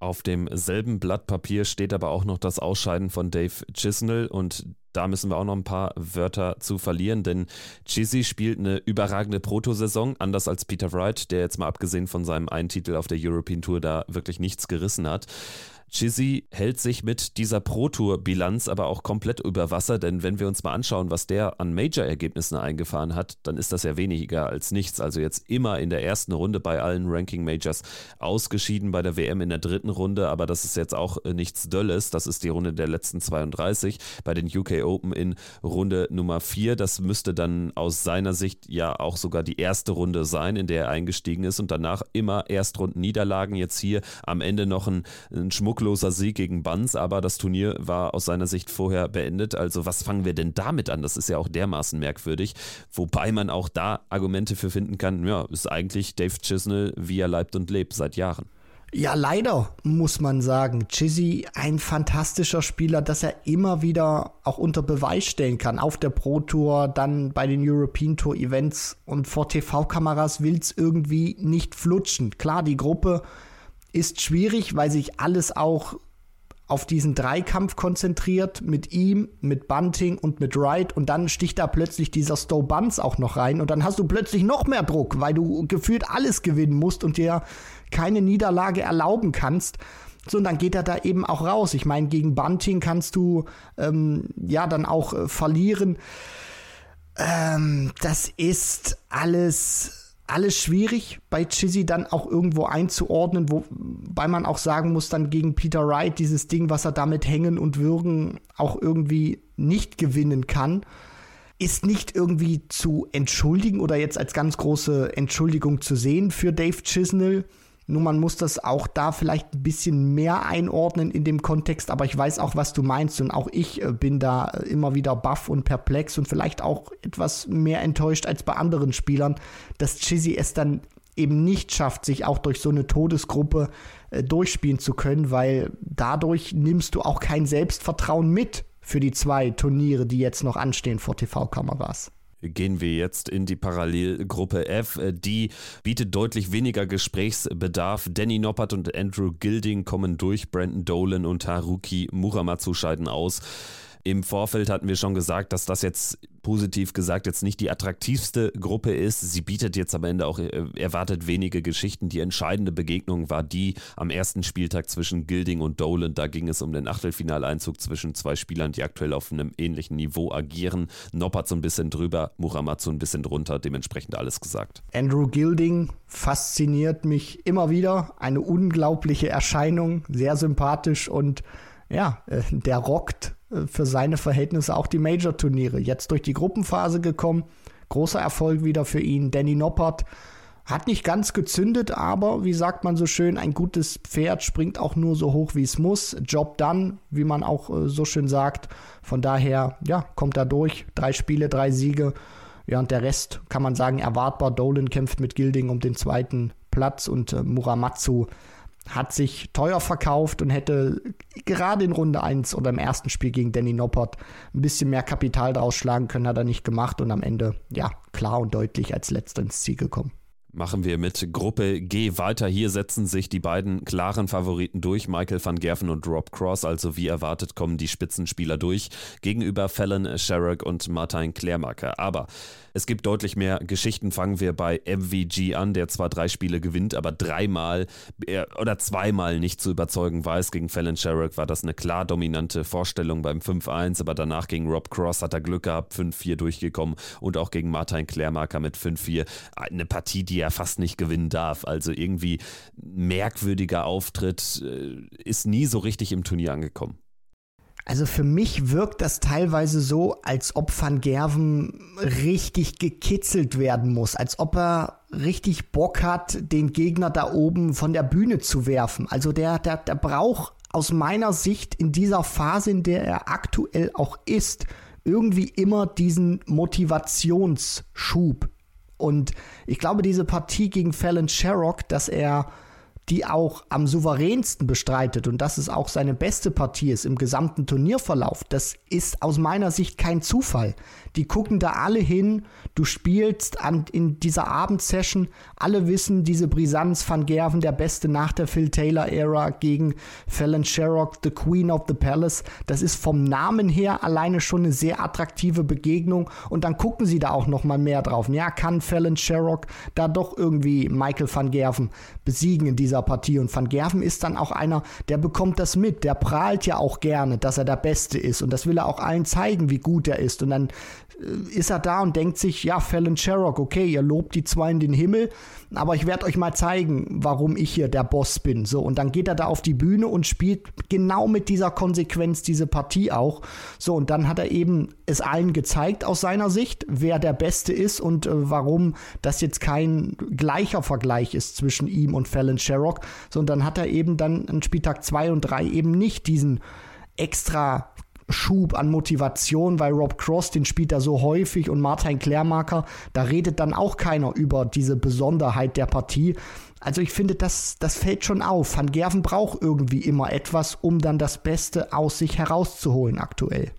Auf demselben Blatt Papier steht aber auch noch das Ausscheiden von Dave Chisnell und da müssen wir auch noch ein paar Wörter zu verlieren, denn Chizzy spielt eine überragende Proto-Saison, anders als Peter Wright, der jetzt mal abgesehen von seinem einen Titel auf der European Tour da wirklich nichts gerissen hat. Chizzy hält sich mit dieser Pro-Tour-Bilanz aber auch komplett über Wasser, denn wenn wir uns mal anschauen, was der an Major-Ergebnissen eingefahren hat, dann ist das ja weniger als nichts. Also jetzt immer in der ersten Runde bei allen Ranking-Majors ausgeschieden, bei der WM in der dritten Runde, aber das ist jetzt auch äh, nichts Dölles. Das ist die Runde der letzten 32 bei den UK Open in Runde Nummer 4. Das müsste dann aus seiner Sicht ja auch sogar die erste Runde sein, in der er eingestiegen ist und danach immer Erstrunden-Niederlagen. Jetzt hier am Ende noch ein, ein Schmuck druckloser Sieg gegen Banz, aber das Turnier war aus seiner Sicht vorher beendet. Also was fangen wir denn damit an? Das ist ja auch dermaßen merkwürdig. Wobei man auch da Argumente für finden kann, ja, ist eigentlich Dave Chisnell, wie er leibt und lebt seit Jahren. Ja, leider muss man sagen. Chizzy, ein fantastischer Spieler, dass er immer wieder auch unter Beweis stellen kann. Auf der Pro Tour, dann bei den European Tour Events und vor TV-Kameras will es irgendwie nicht flutschen. Klar, die Gruppe ist schwierig, weil sich alles auch auf diesen Dreikampf konzentriert mit ihm, mit Bunting und mit Wright und dann sticht da plötzlich dieser Stowe Buns auch noch rein und dann hast du plötzlich noch mehr Druck, weil du gefühlt alles gewinnen musst und dir keine Niederlage erlauben kannst. So, und dann geht er da eben auch raus. Ich meine, gegen Bunting kannst du ähm, ja dann auch äh, verlieren. Ähm, das ist alles alles schwierig bei Chizzy dann auch irgendwo einzuordnen, wobei man auch sagen muss, dann gegen Peter Wright dieses Ding, was er damit hängen und würgen auch irgendwie nicht gewinnen kann, ist nicht irgendwie zu entschuldigen oder jetzt als ganz große Entschuldigung zu sehen für Dave Chisnell. Nur man muss das auch da vielleicht ein bisschen mehr einordnen in dem Kontext, aber ich weiß auch, was du meinst. Und auch ich äh, bin da äh, immer wieder baff und perplex und vielleicht auch etwas mehr enttäuscht als bei anderen Spielern, dass Chizzy es dann eben nicht schafft, sich auch durch so eine Todesgruppe äh, durchspielen zu können, weil dadurch nimmst du auch kein Selbstvertrauen mit für die zwei Turniere, die jetzt noch anstehen vor TV-Kameras gehen wir jetzt in die Parallelgruppe F. Die bietet deutlich weniger Gesprächsbedarf. Danny Noppert und Andrew Gilding kommen durch. Brandon Dolan und Haruki Muramatsu scheiden aus. Im Vorfeld hatten wir schon gesagt, dass das jetzt positiv gesagt jetzt nicht die attraktivste Gruppe ist. Sie bietet jetzt am Ende auch äh, erwartet wenige Geschichten. Die entscheidende Begegnung war die am ersten Spieltag zwischen Gilding und Dolan. Da ging es um den Achtelfinaleinzug zwischen zwei Spielern, die aktuell auf einem ähnlichen Niveau agieren. Noppert so ein bisschen drüber, Muhammad so ein bisschen drunter. Dementsprechend alles gesagt. Andrew Gilding fasziniert mich immer wieder. Eine unglaubliche Erscheinung, sehr sympathisch und ja, äh, der rockt für seine Verhältnisse auch die Major-Turniere. Jetzt durch die Gruppenphase gekommen, großer Erfolg wieder für ihn. Danny Noppert hat nicht ganz gezündet, aber wie sagt man so schön, ein gutes Pferd springt auch nur so hoch, wie es muss. Job done, wie man auch äh, so schön sagt. Von daher, ja, kommt er durch. Drei Spiele, drei Siege. Ja, und der Rest kann man sagen, erwartbar. Dolan kämpft mit Gilding um den zweiten Platz und äh, Muramatsu hat sich teuer verkauft und hätte gerade in Runde 1 oder im ersten Spiel gegen Danny Noppert ein bisschen mehr Kapital draus schlagen können, hat er nicht gemacht und am Ende, ja, klar und deutlich als letzter ins Ziel gekommen. Machen wir mit Gruppe G weiter. Hier setzen sich die beiden klaren Favoriten durch, Michael van Gerven und Rob Cross. Also wie erwartet kommen die Spitzenspieler durch gegenüber Fallon Sherrock und Martin Klärmacker. Aber es gibt deutlich mehr Geschichten. Fangen wir bei MVG an, der zwar drei Spiele gewinnt, aber dreimal äh, oder zweimal nicht zu überzeugen weiß. Gegen Fallon Sherrock war das eine klar dominante Vorstellung beim 5-1, aber danach gegen Rob Cross hat er Glück gehabt, 5-4 durchgekommen und auch gegen Martin Klärmarker mit 5-4. Eine Partie, die er fast nicht gewinnen darf. Also irgendwie merkwürdiger Auftritt, äh, ist nie so richtig im Turnier angekommen. Also für mich wirkt das teilweise so, als ob Van Gerven richtig gekitzelt werden muss, als ob er richtig Bock hat, den Gegner da oben von der Bühne zu werfen. Also der, der, der braucht aus meiner Sicht in dieser Phase, in der er aktuell auch ist, irgendwie immer diesen Motivationsschub. Und ich glaube, diese Partie gegen Fallon Sherrock, dass er die auch am souveränsten bestreitet und dass es auch seine beste Partie ist im gesamten Turnierverlauf, das ist aus meiner Sicht kein Zufall. Die gucken da alle hin, du spielst an, in dieser Abendsession, alle wissen, diese Brisanz van Gerven, der Beste nach der Phil Taylor-Ära gegen Fallon Sherrock, The Queen of the Palace, das ist vom Namen her alleine schon eine sehr attraktive Begegnung. Und dann gucken sie da auch noch mal mehr drauf. Ja, kann Fallon Sherrock da doch irgendwie Michael van Gerven besiegen in dieser Partie? Und Van Gerven ist dann auch einer, der bekommt das mit, der prahlt ja auch gerne, dass er der Beste ist. Und das will er auch allen zeigen, wie gut er ist. Und dann ist er da und denkt sich, ja, Fallon Sherrock, okay, ihr lobt die zwei in den Himmel, aber ich werde euch mal zeigen, warum ich hier der Boss bin. So, und dann geht er da auf die Bühne und spielt genau mit dieser Konsequenz diese Partie auch. So, und dann hat er eben es allen gezeigt aus seiner Sicht, wer der Beste ist und äh, warum das jetzt kein gleicher Vergleich ist zwischen ihm und Fallon Sherrock, sondern hat er eben dann an Spieltag 2 und 3 eben nicht diesen extra Schub an Motivation, weil Rob Cross, den spielt er so häufig und Martin Klärmarker, da redet dann auch keiner über diese Besonderheit der Partie. Also ich finde, das, das fällt schon auf. Van Gerven braucht irgendwie immer etwas, um dann das Beste aus sich herauszuholen aktuell.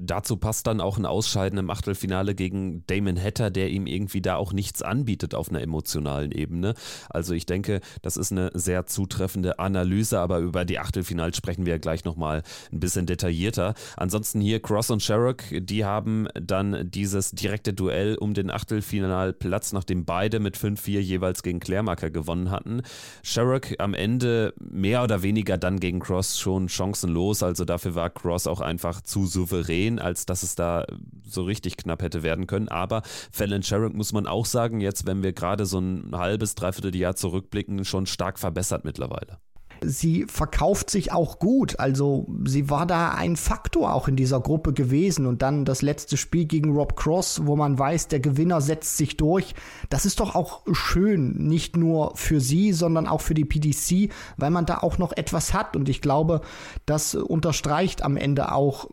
Dazu passt dann auch ein Ausscheiden im Achtelfinale gegen Damon Hatter, der ihm irgendwie da auch nichts anbietet auf einer emotionalen Ebene. Also ich denke, das ist eine sehr zutreffende Analyse, aber über die Achtelfinals sprechen wir gleich nochmal ein bisschen detaillierter. Ansonsten hier Cross und Sherrock, die haben dann dieses direkte Duell um den Achtelfinalplatz, nachdem beide mit 5-4 jeweils gegen Klärmarker gewonnen hatten. Sherrock am Ende mehr oder weniger dann gegen Cross schon chancenlos, also dafür war Cross auch einfach zu souverän sehen, als dass es da so richtig knapp hätte werden können. Aber Fallon Sherrock muss man auch sagen, jetzt, wenn wir gerade so ein halbes, dreiviertel Jahr zurückblicken, schon stark verbessert mittlerweile sie verkauft sich auch gut. Also sie war da ein Faktor auch in dieser Gruppe gewesen. Und dann das letzte Spiel gegen Rob Cross, wo man weiß, der Gewinner setzt sich durch. Das ist doch auch schön, nicht nur für sie, sondern auch für die PDC, weil man da auch noch etwas hat. Und ich glaube, das unterstreicht am Ende auch,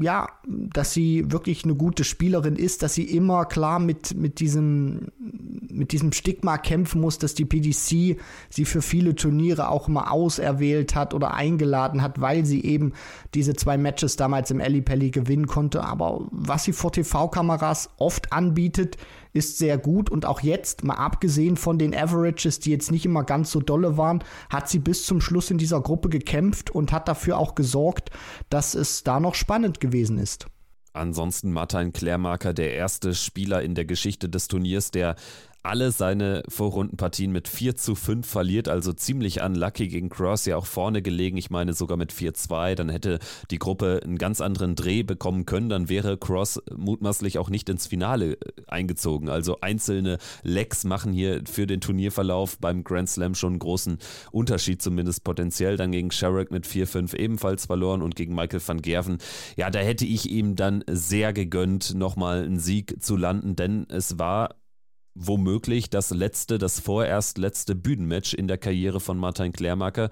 ja, dass sie wirklich eine gute Spielerin ist, dass sie immer klar mit, mit diesem mit diesem Stigma kämpfen muss, dass die PDC sie für viele Turniere auch immer auserwählt hat oder eingeladen hat, weil sie eben diese zwei Matches damals im Alley Pally gewinnen konnte. Aber was sie vor TV-Kameras oft anbietet, ist sehr gut und auch jetzt, mal abgesehen von den Averages, die jetzt nicht immer ganz so dolle waren, hat sie bis zum Schluss in dieser Gruppe gekämpft und hat dafür auch gesorgt, dass es da noch spannend gewesen ist. Ansonsten Martin Klärmarker, der erste Spieler in der Geschichte des Turniers, der alle seine Vorrundenpartien mit 4 zu 5 verliert, also ziemlich unlucky gegen Cross, ja auch vorne gelegen, ich meine sogar mit 4-2, dann hätte die Gruppe einen ganz anderen Dreh bekommen können, dann wäre Cross mutmaßlich auch nicht ins Finale äh, eingezogen. Also einzelne Lecks machen hier für den Turnierverlauf beim Grand Slam schon einen großen Unterschied, zumindest potenziell. Dann gegen Sherrick mit 4-5 ebenfalls verloren und gegen Michael van Gerven. Ja, da hätte ich ihm dann sehr gegönnt, nochmal einen Sieg zu landen, denn es war womöglich das letzte, das vorerst letzte Bühnenmatch in der Karriere von Martin Klärmacker,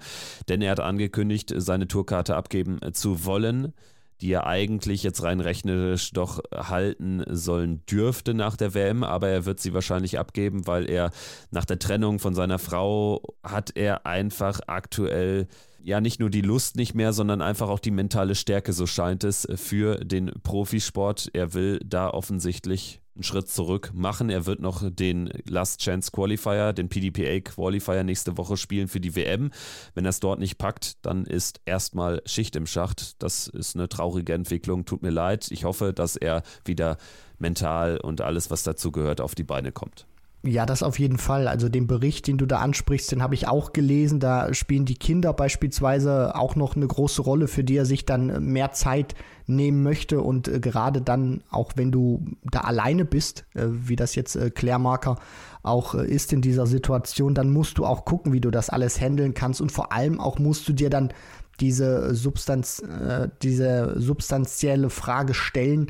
denn er hat angekündigt, seine Tourkarte abgeben zu wollen, die er eigentlich jetzt rein rechnerisch doch halten sollen dürfte nach der WM, aber er wird sie wahrscheinlich abgeben, weil er nach der Trennung von seiner Frau hat er einfach aktuell ja nicht nur die Lust nicht mehr, sondern einfach auch die mentale Stärke, so scheint es, für den Profisport. Er will da offensichtlich einen Schritt zurück machen. Er wird noch den Last Chance Qualifier, den PDPA Qualifier nächste Woche spielen für die WM. Wenn er es dort nicht packt, dann ist erstmal Schicht im Schacht. Das ist eine traurige Entwicklung. Tut mir leid. Ich hoffe, dass er wieder mental und alles, was dazu gehört, auf die Beine kommt. Ja, das auf jeden Fall. Also den Bericht, den du da ansprichst, den habe ich auch gelesen. Da spielen die Kinder beispielsweise auch noch eine große Rolle, für die er sich dann mehr Zeit nehmen möchte. Und äh, gerade dann, auch wenn du da alleine bist, äh, wie das jetzt äh, Klärmarker auch äh, ist in dieser Situation, dann musst du auch gucken, wie du das alles handeln kannst. Und vor allem auch musst du dir dann diese Substanz, äh, diese substanzielle Frage stellen,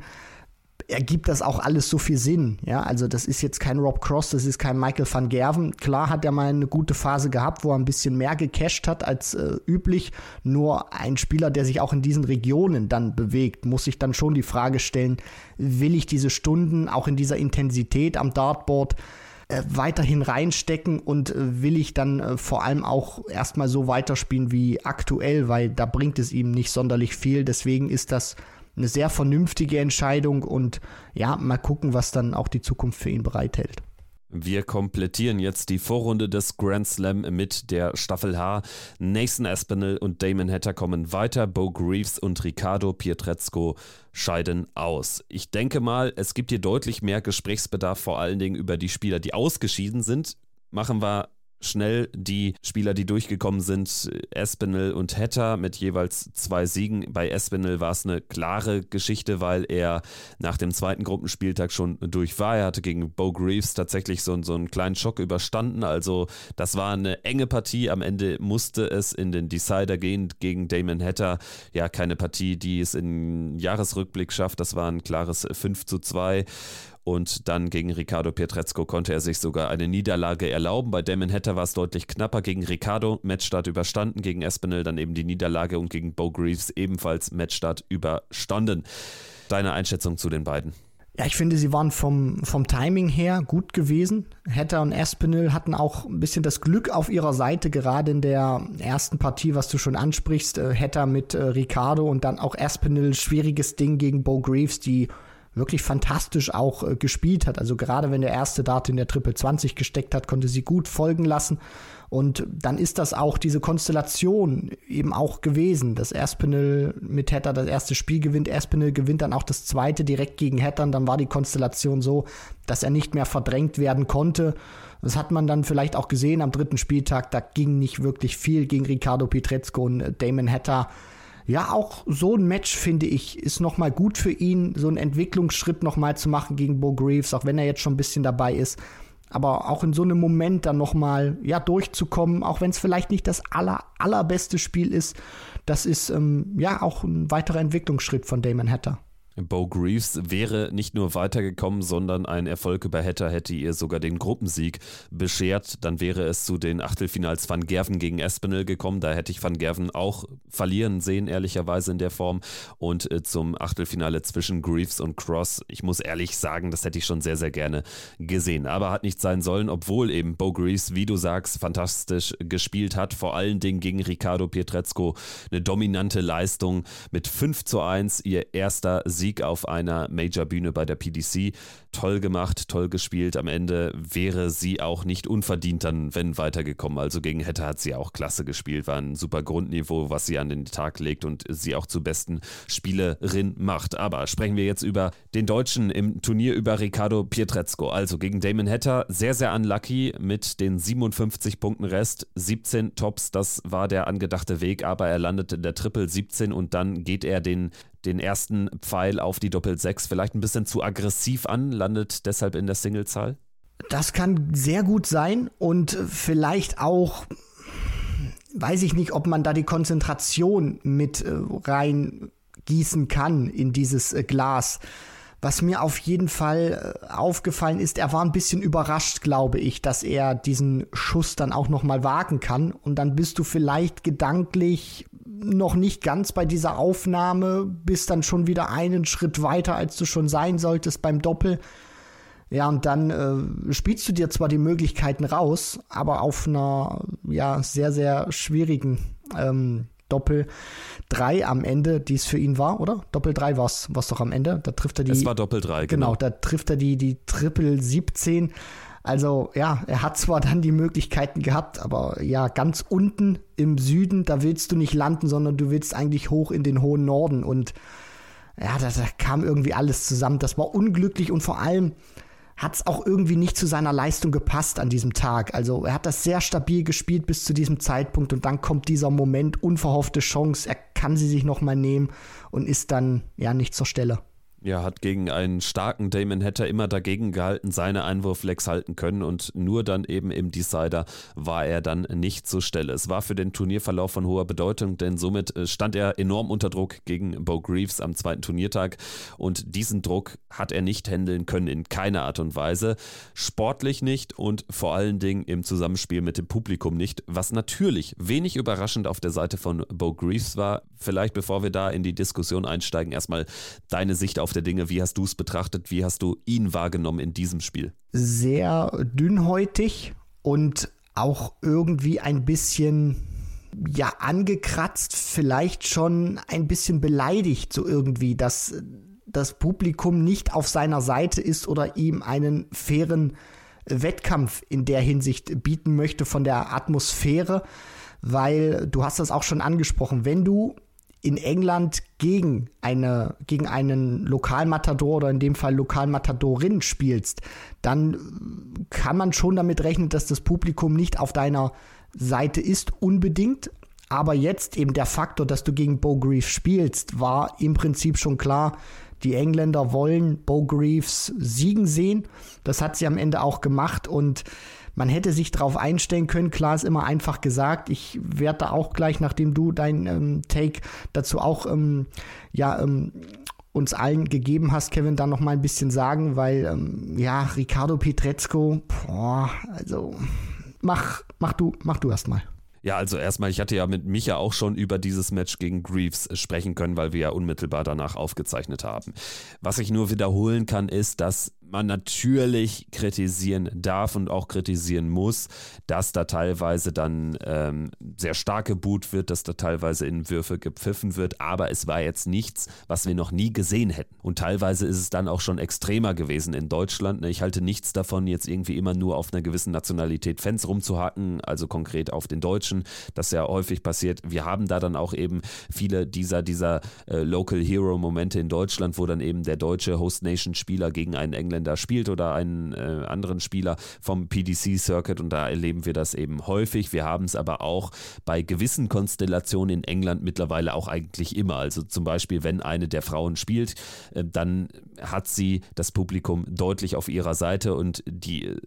ergibt das auch alles so viel Sinn. Ja, also das ist jetzt kein Rob Cross, das ist kein Michael van Gerven. Klar hat er mal eine gute Phase gehabt, wo er ein bisschen mehr gecasht hat als äh, üblich. Nur ein Spieler, der sich auch in diesen Regionen dann bewegt, muss sich dann schon die Frage stellen, will ich diese Stunden auch in dieser Intensität am Dartboard äh, weiterhin reinstecken und äh, will ich dann äh, vor allem auch erstmal so weiterspielen wie aktuell, weil da bringt es ihm nicht sonderlich viel. Deswegen ist das eine sehr vernünftige Entscheidung und ja, mal gucken, was dann auch die Zukunft für ihn bereithält. Wir komplettieren jetzt die Vorrunde des Grand Slam mit der Staffel H. Nathan Aspinall und Damon Hatter kommen weiter. Bo Greaves und Ricardo Pietrezco scheiden aus. Ich denke mal, es gibt hier deutlich mehr Gesprächsbedarf, vor allen Dingen über die Spieler, die ausgeschieden sind. Machen wir schnell die Spieler, die durchgekommen sind, Espinel und Hatter mit jeweils zwei Siegen. Bei Espinel war es eine klare Geschichte, weil er nach dem zweiten Gruppenspieltag schon durch war. Er hatte gegen Bo Greaves tatsächlich so, so einen kleinen Schock überstanden. Also das war eine enge Partie. Am Ende musste es in den Decider gehen gegen Damon Hatter. Ja, keine Partie, die es in Jahresrückblick schafft. Das war ein klares 5 zu 2. Und dann gegen Ricardo Pietrezco konnte er sich sogar eine Niederlage erlauben. Bei Damon Hatter war es deutlich knapper gegen Ricardo. Matchstart überstanden. Gegen Espinel dann eben die Niederlage und gegen Bo Greaves ebenfalls Matchstart überstanden. Deine Einschätzung zu den beiden? Ja, ich finde, sie waren vom, vom Timing her gut gewesen. Hatter und Espinel hatten auch ein bisschen das Glück auf ihrer Seite, gerade in der ersten Partie, was du schon ansprichst. Äh, Hatter mit äh, Ricardo und dann auch Espinel, schwieriges Ding gegen Bo Greaves, die wirklich fantastisch auch äh, gespielt hat. Also gerade wenn der erste Dart in der Triple 20 gesteckt hat, konnte sie gut folgen lassen. Und dann ist das auch diese Konstellation eben auch gewesen, dass Aspinall mit Hatter das erste Spiel gewinnt. Aspinall gewinnt dann auch das zweite direkt gegen Hatter. Und dann war die Konstellation so, dass er nicht mehr verdrängt werden konnte. Das hat man dann vielleicht auch gesehen am dritten Spieltag. Da ging nicht wirklich viel gegen Ricardo Pietrezco und äh, Damon Hatter ja, auch so ein Match, finde ich, ist nochmal gut für ihn, so einen Entwicklungsschritt nochmal zu machen gegen Bo Greaves, auch wenn er jetzt schon ein bisschen dabei ist. Aber auch in so einem Moment dann nochmal, ja, durchzukommen, auch wenn es vielleicht nicht das aller, allerbeste Spiel ist, das ist, ähm, ja, auch ein weiterer Entwicklungsschritt von Damon Hatter. Bo Greaves wäre nicht nur weitergekommen, sondern ein Erfolg über Hatter hätte ihr sogar den Gruppensieg beschert. Dann wäre es zu den Achtelfinals Van Gerven gegen Espinel gekommen. Da hätte ich Van Gerven auch verlieren sehen, ehrlicherweise in der Form. Und äh, zum Achtelfinale zwischen Greaves und Cross, ich muss ehrlich sagen, das hätte ich schon sehr, sehr gerne gesehen. Aber hat nicht sein sollen, obwohl eben Bo Greaves, wie du sagst, fantastisch gespielt hat. Vor allen Dingen gegen Ricardo Pietrezco eine dominante Leistung mit 5 zu 1, ihr erster Sieg Sieg auf einer Major-Bühne bei der PDC. Toll gemacht, toll gespielt. Am Ende wäre sie auch nicht unverdient dann, wenn weitergekommen. Also gegen Hette hat sie auch klasse gespielt, war ein super Grundniveau, was sie an den Tag legt und sie auch zur besten Spielerin macht. Aber sprechen wir jetzt über den Deutschen im Turnier über Ricardo Pietrezco. Also gegen Damon Hatter sehr, sehr unlucky mit den 57 Punkten Rest. 17 Tops, das war der angedachte Weg, aber er landet in der Triple 17 und dann geht er den den ersten Pfeil auf die Doppel-6 vielleicht ein bisschen zu aggressiv an, landet deshalb in der Singlezahl? Das kann sehr gut sein und vielleicht auch, weiß ich nicht, ob man da die Konzentration mit äh, reingießen kann in dieses äh, Glas. Was mir auf jeden Fall äh, aufgefallen ist, er war ein bisschen überrascht, glaube ich, dass er diesen Schuss dann auch noch mal wagen kann. Und dann bist du vielleicht gedanklich noch nicht ganz bei dieser Aufnahme, bist dann schon wieder einen Schritt weiter, als du schon sein solltest beim Doppel. Ja, und dann äh, spielst du dir zwar die Möglichkeiten raus, aber auf einer ja sehr, sehr schwierigen ähm, Doppel 3 am Ende, die es für ihn war, oder? Doppel 3 war es doch am Ende. Da trifft er die. Es war Doppel 3, genau. Genau, da trifft er die, die Triple 17. Also ja, er hat zwar dann die Möglichkeiten gehabt, aber ja, ganz unten im Süden, da willst du nicht landen, sondern du willst eigentlich hoch in den hohen Norden. Und ja, da, da kam irgendwie alles zusammen. Das war unglücklich und vor allem hat es auch irgendwie nicht zu seiner Leistung gepasst an diesem Tag. Also er hat das sehr stabil gespielt bis zu diesem Zeitpunkt und dann kommt dieser Moment, unverhoffte Chance, er kann sie sich nochmal nehmen und ist dann ja nicht zur Stelle. Ja, hat gegen einen starken Damon Hatter immer dagegen gehalten, seine Einwurflex halten können und nur dann eben im Decider war er dann nicht zur Stelle. Es war für den Turnierverlauf von hoher Bedeutung, denn somit äh, stand er enorm unter Druck gegen Bo Greaves am zweiten Turniertag und diesen Druck hat er nicht handeln können in keiner Art und Weise. Sportlich nicht und vor allen Dingen im Zusammenspiel mit dem Publikum nicht, was natürlich wenig überraschend auf der Seite von Bo Greaves war. Vielleicht bevor wir da in die Diskussion einsteigen, erstmal deine Sicht auf der Dinge. Wie hast du es betrachtet? Wie hast du ihn wahrgenommen in diesem Spiel? Sehr dünnhäutig und auch irgendwie ein bisschen ja angekratzt, vielleicht schon ein bisschen beleidigt so irgendwie, dass das Publikum nicht auf seiner Seite ist oder ihm einen fairen Wettkampf in der Hinsicht bieten möchte von der Atmosphäre, weil du hast das auch schon angesprochen, wenn du in England gegen eine gegen einen Lokalmatador oder in dem Fall Lokalmatadorin spielst, dann kann man schon damit rechnen, dass das Publikum nicht auf deiner Seite ist unbedingt. Aber jetzt eben der Faktor, dass du gegen Bo Greaves spielst, war im Prinzip schon klar. Die Engländer wollen Bo Greaves siegen sehen. Das hat sie am Ende auch gemacht und man hätte sich darauf einstellen können. Klar ist immer einfach gesagt. Ich werde da auch gleich, nachdem du dein ähm, Take dazu auch ähm, ja ähm, uns allen gegeben hast, Kevin, dann noch mal ein bisschen sagen, weil ähm, ja Ricardo Pietrezco, boah, also mach mach du mach du erst. Ja, also erstmal, ich hatte ja mit Micha auch schon über dieses Match gegen Greaves sprechen können, weil wir ja unmittelbar danach aufgezeichnet haben. Was ich nur wiederholen kann, ist, dass man natürlich kritisieren darf und auch kritisieren muss, dass da teilweise dann ähm, sehr stark geboot wird, dass da teilweise in Würfe gepfiffen wird, aber es war jetzt nichts, was wir noch nie gesehen hätten. Und teilweise ist es dann auch schon extremer gewesen in Deutschland. Ne? Ich halte nichts davon, jetzt irgendwie immer nur auf einer gewissen Nationalität Fans rumzuhacken, also konkret auf den Deutschen, das ja häufig passiert. Wir haben da dann auch eben viele dieser, dieser äh, Local Hero Momente in Deutschland, wo dann eben der deutsche Host Nation Spieler gegen einen Engländer Engländer spielt oder einen äh, anderen Spieler vom PDC Circuit und da erleben wir das eben häufig. Wir haben es aber auch bei gewissen Konstellationen in England mittlerweile auch eigentlich immer. Also zum Beispiel, wenn eine der Frauen spielt, äh, dann hat sie das Publikum deutlich auf ihrer Seite und die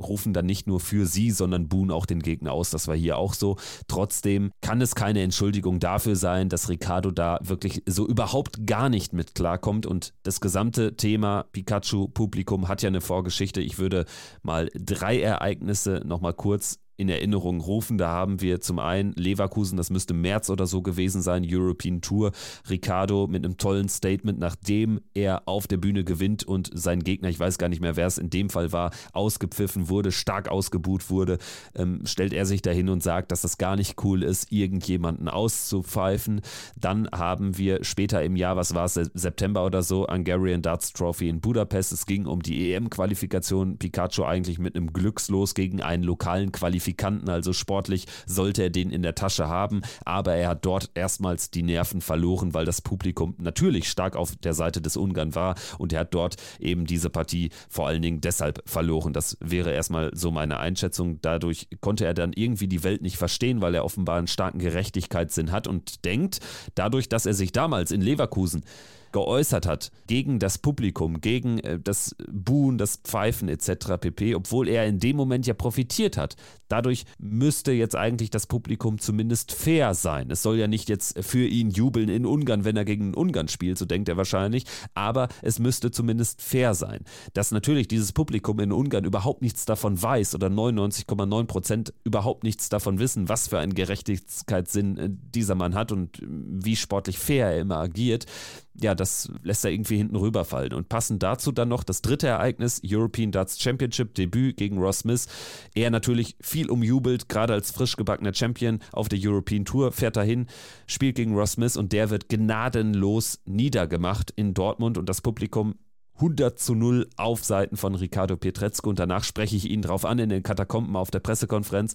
rufen dann nicht nur für sie, sondern buhen auch den Gegner aus. Das war hier auch so. Trotzdem kann es keine Entschuldigung dafür sein, dass Ricardo da wirklich so überhaupt gar nicht mit klarkommt. Und das gesamte Thema Pikachu-Publikum hat ja eine Vorgeschichte. Ich würde mal drei Ereignisse nochmal kurz in Erinnerung rufen. Da haben wir zum einen Leverkusen, das müsste März oder so gewesen sein, European Tour. Ricardo mit einem tollen Statement, nachdem er auf der Bühne gewinnt und sein Gegner, ich weiß gar nicht mehr, wer es in dem Fall war, ausgepfiffen wurde, stark ausgebuht wurde, ähm, stellt er sich dahin und sagt, dass das gar nicht cool ist, irgendjemanden auszupfeifen. Dann haben wir später im Jahr, was war es, September oder so, Hungarian Darts Trophy in Budapest. Es ging um die EM-Qualifikation. Pikachu eigentlich mit einem Glückslos gegen einen lokalen Qualifikator Signifikanten, also sportlich sollte er den in der Tasche haben, aber er hat dort erstmals die Nerven verloren, weil das Publikum natürlich stark auf der Seite des Ungarn war und er hat dort eben diese Partie vor allen Dingen deshalb verloren. Das wäre erstmal so meine Einschätzung. Dadurch konnte er dann irgendwie die Welt nicht verstehen, weil er offenbar einen starken Gerechtigkeitssinn hat und denkt, dadurch, dass er sich damals in Leverkusen geäußert hat gegen das Publikum, gegen äh, das Buhen, das Pfeifen etc. pp., obwohl er in dem Moment ja profitiert hat. Dadurch müsste jetzt eigentlich das Publikum zumindest fair sein. Es soll ja nicht jetzt für ihn jubeln in Ungarn, wenn er gegen Ungarn spielt, so denkt er wahrscheinlich, aber es müsste zumindest fair sein. Dass natürlich dieses Publikum in Ungarn überhaupt nichts davon weiß oder 99,9 Prozent überhaupt nichts davon wissen, was für einen Gerechtigkeitssinn äh, dieser Mann hat und wie sportlich fair er immer agiert, ja, das lässt er irgendwie hinten rüberfallen. Und passend dazu dann noch das dritte Ereignis, European Darts Championship Debüt gegen Ross Smith. Er natürlich viel umjubelt, gerade als frisch gebackener Champion auf der European Tour, fährt dahin, spielt gegen Ross Smith und der wird gnadenlos niedergemacht in Dortmund und das Publikum 100 zu 0 auf Seiten von Ricardo Pietrezco und danach spreche ich ihn drauf an in den Katakomben auf der Pressekonferenz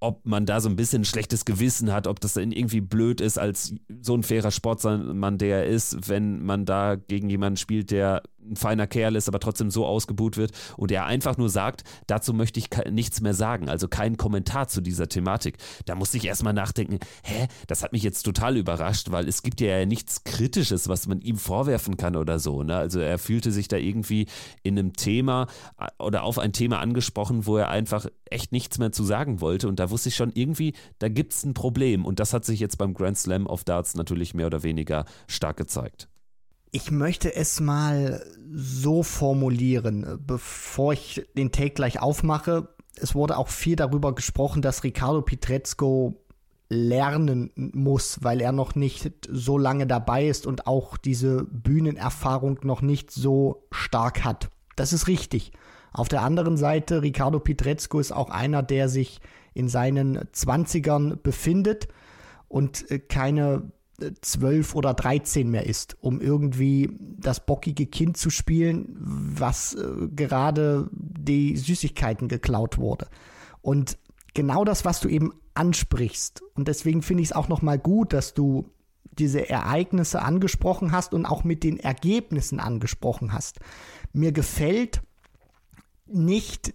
ob man da so ein bisschen schlechtes Gewissen hat, ob das dann irgendwie blöd ist, als so ein fairer Sportmann, der er ist, wenn man da gegen jemanden spielt, der ein feiner Kerl ist, aber trotzdem so ausgebuht wird und er einfach nur sagt, dazu möchte ich nichts mehr sagen, also kein Kommentar zu dieser Thematik. Da muss ich erstmal nachdenken, hä, das hat mich jetzt total überrascht, weil es gibt ja nichts Kritisches, was man ihm vorwerfen kann oder so. Ne? Also er fühlte sich da irgendwie in einem Thema äh, oder auf ein Thema angesprochen, wo er einfach echt nichts mehr zu sagen wollte und da wusste ich schon irgendwie, da gibt es ein Problem und das hat sich jetzt beim Grand Slam of Darts natürlich mehr oder weniger stark gezeigt. Ich möchte es mal so formulieren, bevor ich den Take gleich aufmache. Es wurde auch viel darüber gesprochen, dass Ricardo Pietrezco lernen muss, weil er noch nicht so lange dabei ist und auch diese Bühnenerfahrung noch nicht so stark hat. Das ist richtig. Auf der anderen Seite, Ricardo Pietrezco ist auch einer, der sich in seinen Zwanzigern befindet und äh, keine zwölf oder dreizehn mehr ist, um irgendwie das bockige Kind zu spielen, was äh, gerade die Süßigkeiten geklaut wurde. Und genau das, was du eben ansprichst. Und deswegen finde ich es auch nochmal gut, dass du diese Ereignisse angesprochen hast und auch mit den Ergebnissen angesprochen hast. Mir gefällt nicht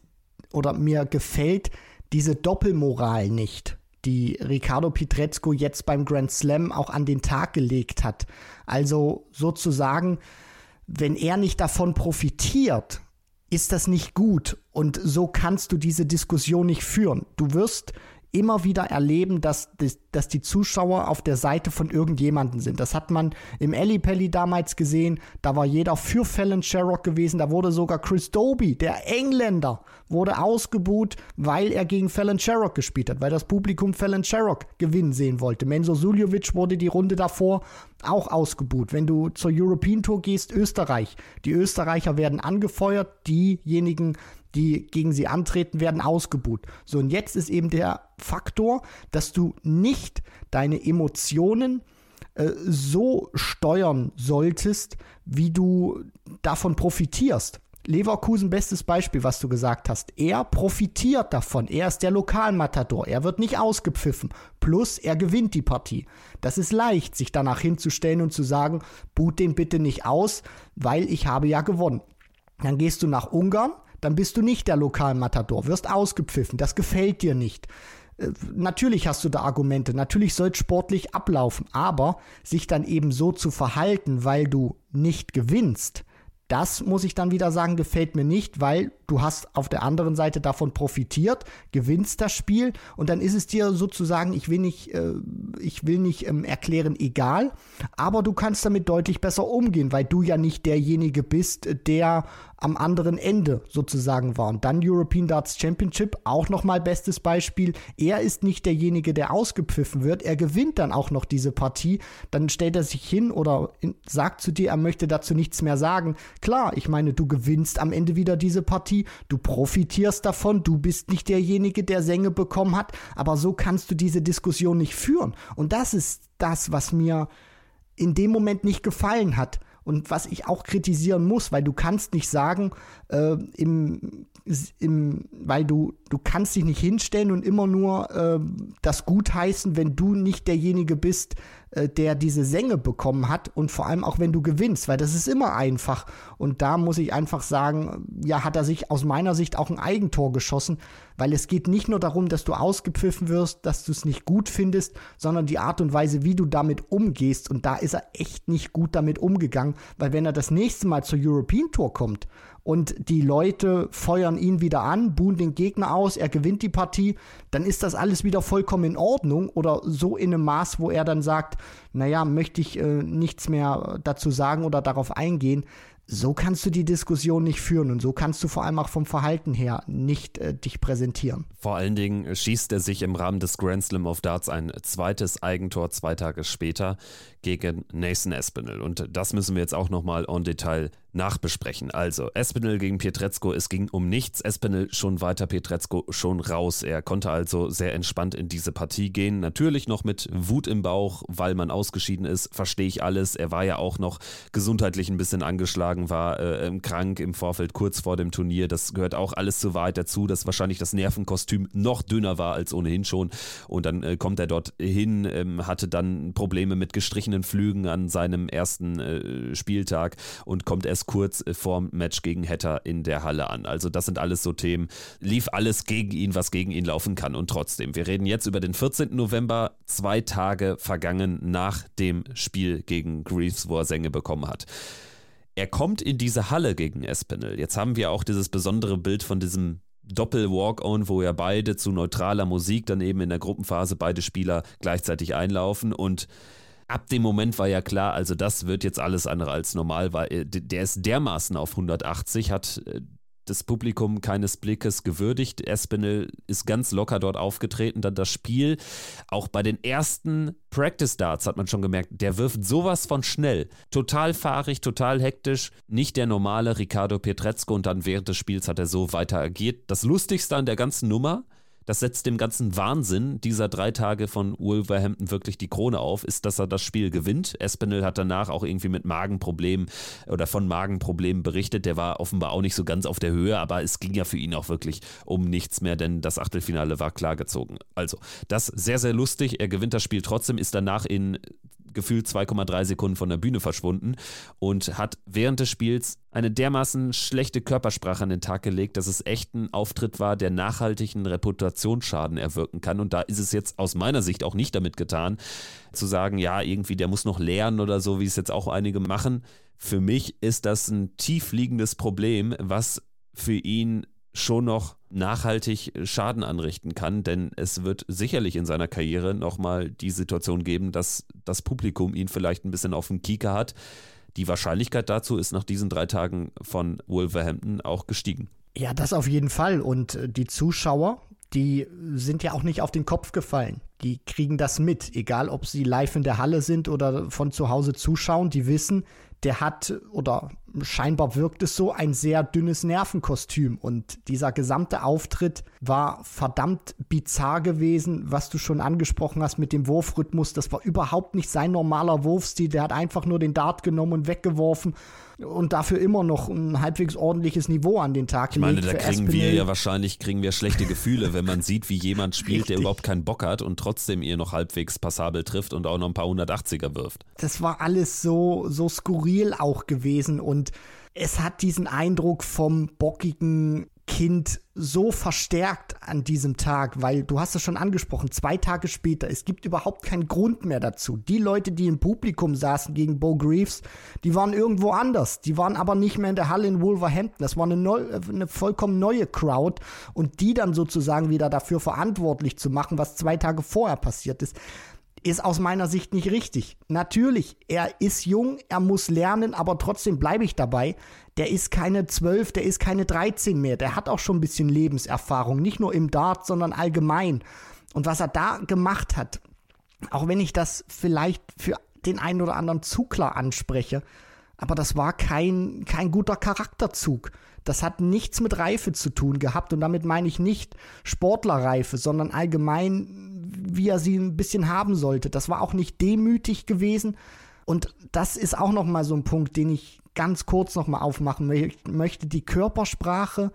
oder mir gefällt diese Doppelmoral nicht die Ricardo Pietrezco jetzt beim Grand Slam auch an den Tag gelegt hat. Also sozusagen, wenn er nicht davon profitiert, ist das nicht gut. Und so kannst du diese Diskussion nicht führen. Du wirst immer wieder erleben, dass, dass die Zuschauer auf der Seite von irgendjemanden sind. Das hat man im Ellipelli damals gesehen. Da war jeder für Fallon Sherrock gewesen. Da wurde sogar Chris Doby, der Engländer, wurde ausgebuht, weil er gegen Fallon Sherrock gespielt hat, weil das Publikum Fallon Sherrock gewinnen sehen wollte. Menzo Suljovic wurde die Runde davor auch ausgebuht. Wenn du zur European Tour gehst, Österreich. Die Österreicher werden angefeuert, diejenigen, die gegen sie antreten, werden ausgebuht. So, und jetzt ist eben der Faktor, dass du nicht deine Emotionen äh, so steuern solltest, wie du davon profitierst. Leverkusen, bestes Beispiel, was du gesagt hast. Er profitiert davon. Er ist der Lokalmatador. Er wird nicht ausgepfiffen. Plus, er gewinnt die Partie. Das ist leicht, sich danach hinzustellen und zu sagen, boot den bitte nicht aus, weil ich habe ja gewonnen. Dann gehst du nach Ungarn, dann bist du nicht der Lokalmatador, wirst ausgepfiffen, das gefällt dir nicht. Äh, natürlich hast du da Argumente, natürlich soll es sportlich ablaufen, aber sich dann eben so zu verhalten, weil du nicht gewinnst, das muss ich dann wieder sagen, gefällt mir nicht, weil du hast auf der anderen Seite davon profitiert, gewinnst das Spiel und dann ist es dir sozusagen, ich will nicht, äh, ich will nicht ähm, erklären, egal, aber du kannst damit deutlich besser umgehen, weil du ja nicht derjenige bist, der am anderen Ende sozusagen war. Und dann European Darts Championship, auch nochmal bestes Beispiel. Er ist nicht derjenige, der ausgepfiffen wird. Er gewinnt dann auch noch diese Partie. Dann stellt er sich hin oder sagt zu dir, er möchte dazu nichts mehr sagen. Klar, ich meine, du gewinnst am Ende wieder diese Partie. Du profitierst davon. Du bist nicht derjenige, der Sänge bekommen hat. Aber so kannst du diese Diskussion nicht führen. Und das ist das, was mir in dem Moment nicht gefallen hat und was ich auch kritisieren muss, weil du kannst nicht sagen, äh, im, im, weil du, du kannst dich nicht hinstellen und immer nur äh, das gutheißen, wenn du nicht derjenige bist, äh, der diese Sänge bekommen hat und vor allem auch wenn du gewinnst, weil das ist immer einfach. Und da muss ich einfach sagen, ja, hat er sich aus meiner Sicht auch ein Eigentor geschossen, weil es geht nicht nur darum, dass du ausgepfiffen wirst, dass du es nicht gut findest, sondern die Art und Weise, wie du damit umgehst. Und da ist er echt nicht gut damit umgegangen, weil wenn er das nächste Mal zur European Tour kommt und die Leute feuern ihn wieder an, buhen den Gegner aus, er gewinnt die Partie, dann ist das alles wieder vollkommen in Ordnung oder so in einem Maß, wo er dann sagt, naja, möchte ich äh, nichts mehr dazu sagen oder darauf eingehen. So kannst du die Diskussion nicht führen und so kannst du vor allem auch vom Verhalten her nicht äh, dich präsentieren. Vor allen Dingen schießt er sich im Rahmen des Grand Slam of Darts ein zweites Eigentor zwei Tage später gegen Nathan Espinel. Und das müssen wir jetzt auch nochmal en Detail nachbesprechen. Also, Espinel gegen Pietrezco, es ging um nichts. Espinel schon weiter, Pietrezco schon raus. Er konnte also sehr entspannt in diese Partie gehen. Natürlich noch mit Wut im Bauch, weil man ausgeschieden ist, verstehe ich alles. Er war ja auch noch gesundheitlich ein bisschen angeschlagen, war äh, krank im Vorfeld kurz vor dem Turnier. Das gehört auch alles zur Wahrheit dazu, dass wahrscheinlich das Nervenkostüm noch dünner war als ohnehin schon. Und dann äh, kommt er dort hin, ähm, hatte dann Probleme mit gestrichenen Flügen an seinem ersten äh, Spieltag und kommt erst kurz äh, vorm Match gegen Hatter in der Halle an. Also das sind alles so Themen. Lief alles gegen ihn, was gegen ihn laufen kann. Und trotzdem, wir reden jetzt über den 14. November, zwei Tage vergangen nach dem Spiel gegen Greaves, wo er Sänge bekommen hat. Er kommt in diese Halle gegen Espinel. Jetzt haben wir auch dieses besondere Bild von diesem Doppel-Walk-On, wo ja beide zu neutraler Musik dann eben in der Gruppenphase beide Spieler gleichzeitig einlaufen und ab dem Moment war ja klar, also das wird jetzt alles andere als normal, weil äh, der ist dermaßen auf 180, hat äh, das Publikum keines Blickes gewürdigt. Espinel ist ganz locker dort aufgetreten. Dann das Spiel, auch bei den ersten Practice Darts hat man schon gemerkt, der wirft sowas von schnell. Total fahrig, total hektisch. Nicht der normale Ricardo Pietrezco und dann während des Spiels hat er so weiter agiert. Das Lustigste an der ganzen Nummer, das setzt dem ganzen Wahnsinn dieser drei Tage von Wolverhampton wirklich die Krone auf, ist, dass er das Spiel gewinnt. Espinel hat danach auch irgendwie mit Magenproblemen oder von Magenproblemen berichtet. Der war offenbar auch nicht so ganz auf der Höhe, aber es ging ja für ihn auch wirklich um nichts mehr, denn das Achtelfinale war klargezogen. Also, das sehr, sehr lustig. Er gewinnt das Spiel trotzdem, ist danach in gefühlt 2,3 Sekunden von der Bühne verschwunden und hat während des Spiels eine dermaßen schlechte Körpersprache an den Tag gelegt, dass es echt ein Auftritt war, der nachhaltigen Reputationsschaden erwirken kann. Und da ist es jetzt aus meiner Sicht auch nicht damit getan, zu sagen, ja, irgendwie, der muss noch lernen oder so, wie es jetzt auch einige machen. Für mich ist das ein tiefliegendes Problem, was für ihn schon noch nachhaltig Schaden anrichten kann, denn es wird sicherlich in seiner Karriere nochmal die Situation geben, dass das Publikum ihn vielleicht ein bisschen auf dem Kieker hat. Die Wahrscheinlichkeit dazu ist nach diesen drei Tagen von Wolverhampton auch gestiegen. Ja, das auf jeden Fall. Und äh, die Zuschauer, die sind ja auch nicht auf den Kopf gefallen. Die kriegen das mit, egal ob sie live in der Halle sind oder von zu Hause zuschauen. Die wissen, der hat oder scheinbar wirkt es so ein sehr dünnes Nervenkostüm. Und dieser gesamte Auftritt war verdammt bizarr gewesen, was du schon angesprochen hast mit dem Wurfrhythmus, das war überhaupt nicht sein normaler Wurfstil, der hat einfach nur den Dart genommen und weggeworfen und dafür immer noch ein halbwegs ordentliches Niveau an den Tag Ich meine, da kriegen wir ja wahrscheinlich kriegen wir schlechte Gefühle, wenn man sieht, wie jemand spielt, Richtig. der überhaupt keinen Bock hat und trotzdem ihr noch halbwegs passabel trifft und auch noch ein paar 180er wirft. Das war alles so so skurril auch gewesen und es hat diesen Eindruck vom bockigen Kind so verstärkt an diesem Tag, weil du hast es schon angesprochen, zwei Tage später, es gibt überhaupt keinen Grund mehr dazu. Die Leute, die im Publikum saßen gegen Bo Greaves, die waren irgendwo anders. Die waren aber nicht mehr in der Halle in Wolverhampton. Das war eine, neu, eine vollkommen neue Crowd und die dann sozusagen wieder dafür verantwortlich zu machen, was zwei Tage vorher passiert ist, ist aus meiner Sicht nicht richtig. Natürlich, er ist jung, er muss lernen, aber trotzdem bleibe ich dabei. Der ist keine 12, der ist keine 13 mehr. Der hat auch schon ein bisschen Lebenserfahrung, nicht nur im Dart, sondern allgemein. Und was er da gemacht hat, auch wenn ich das vielleicht für den einen oder anderen zu klar anspreche, aber das war kein, kein guter Charakterzug. Das hat nichts mit Reife zu tun gehabt und damit meine ich nicht Sportlerreife, sondern allgemein, wie er sie ein bisschen haben sollte. Das war auch nicht demütig gewesen und das ist auch noch mal so ein Punkt, den ich ganz kurz noch mal aufmachen möchte. Die Körpersprache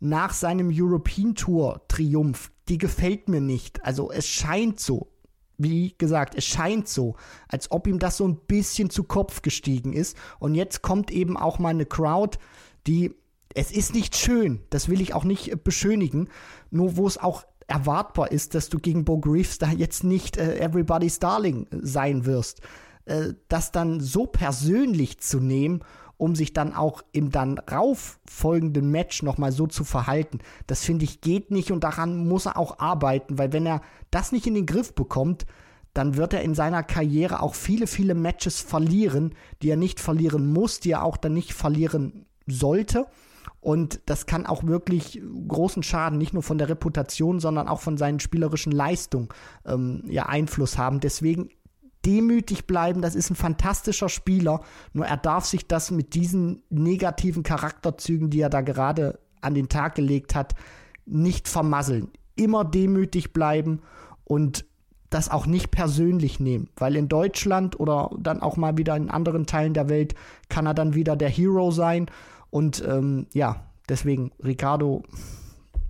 nach seinem European Tour Triumph, die gefällt mir nicht. Also es scheint so, wie gesagt, es scheint so, als ob ihm das so ein bisschen zu Kopf gestiegen ist. Und jetzt kommt eben auch mal eine Crowd, die es ist nicht schön, das will ich auch nicht beschönigen, nur wo es auch erwartbar ist, dass du gegen Bo Greaves da jetzt nicht äh, Everybody's Darling sein wirst. Äh, das dann so persönlich zu nehmen, um sich dann auch im dann rauf folgenden Match nochmal so zu verhalten, das finde ich geht nicht und daran muss er auch arbeiten, weil wenn er das nicht in den Griff bekommt, dann wird er in seiner Karriere auch viele, viele Matches verlieren, die er nicht verlieren muss, die er auch dann nicht verlieren sollte. Und das kann auch wirklich großen Schaden, nicht nur von der Reputation, sondern auch von seinen spielerischen Leistungen ähm, ja, Einfluss haben. Deswegen demütig bleiben, das ist ein fantastischer Spieler, nur er darf sich das mit diesen negativen Charakterzügen, die er da gerade an den Tag gelegt hat, nicht vermasseln. Immer demütig bleiben und das auch nicht persönlich nehmen, weil in Deutschland oder dann auch mal wieder in anderen Teilen der Welt kann er dann wieder der Hero sein und ähm, ja, deswegen, Ricardo,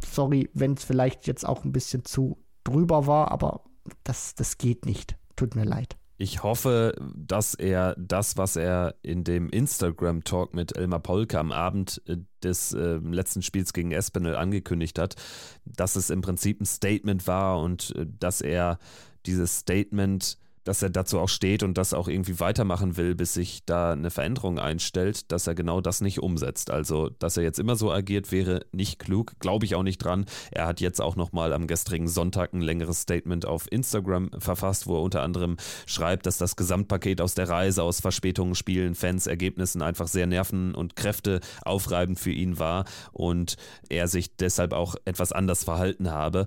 sorry, wenn es vielleicht jetzt auch ein bisschen zu drüber war, aber das, das geht nicht. Tut mir leid. Ich hoffe, dass er das, was er in dem Instagram-Talk mit Elmar Polke am Abend äh, des äh, letzten Spiels gegen Espinel angekündigt hat, dass es im Prinzip ein Statement war und äh, dass er dieses Statement dass er dazu auch steht und das auch irgendwie weitermachen will, bis sich da eine Veränderung einstellt, dass er genau das nicht umsetzt. Also, dass er jetzt immer so agiert, wäre nicht klug, glaube ich auch nicht dran. Er hat jetzt auch nochmal am gestrigen Sonntag ein längeres Statement auf Instagram verfasst, wo er unter anderem schreibt, dass das Gesamtpaket aus der Reise, aus Verspätungen, Spielen, Fans, Ergebnissen einfach sehr nerven- und Kräfte aufreibend für ihn war und er sich deshalb auch etwas anders verhalten habe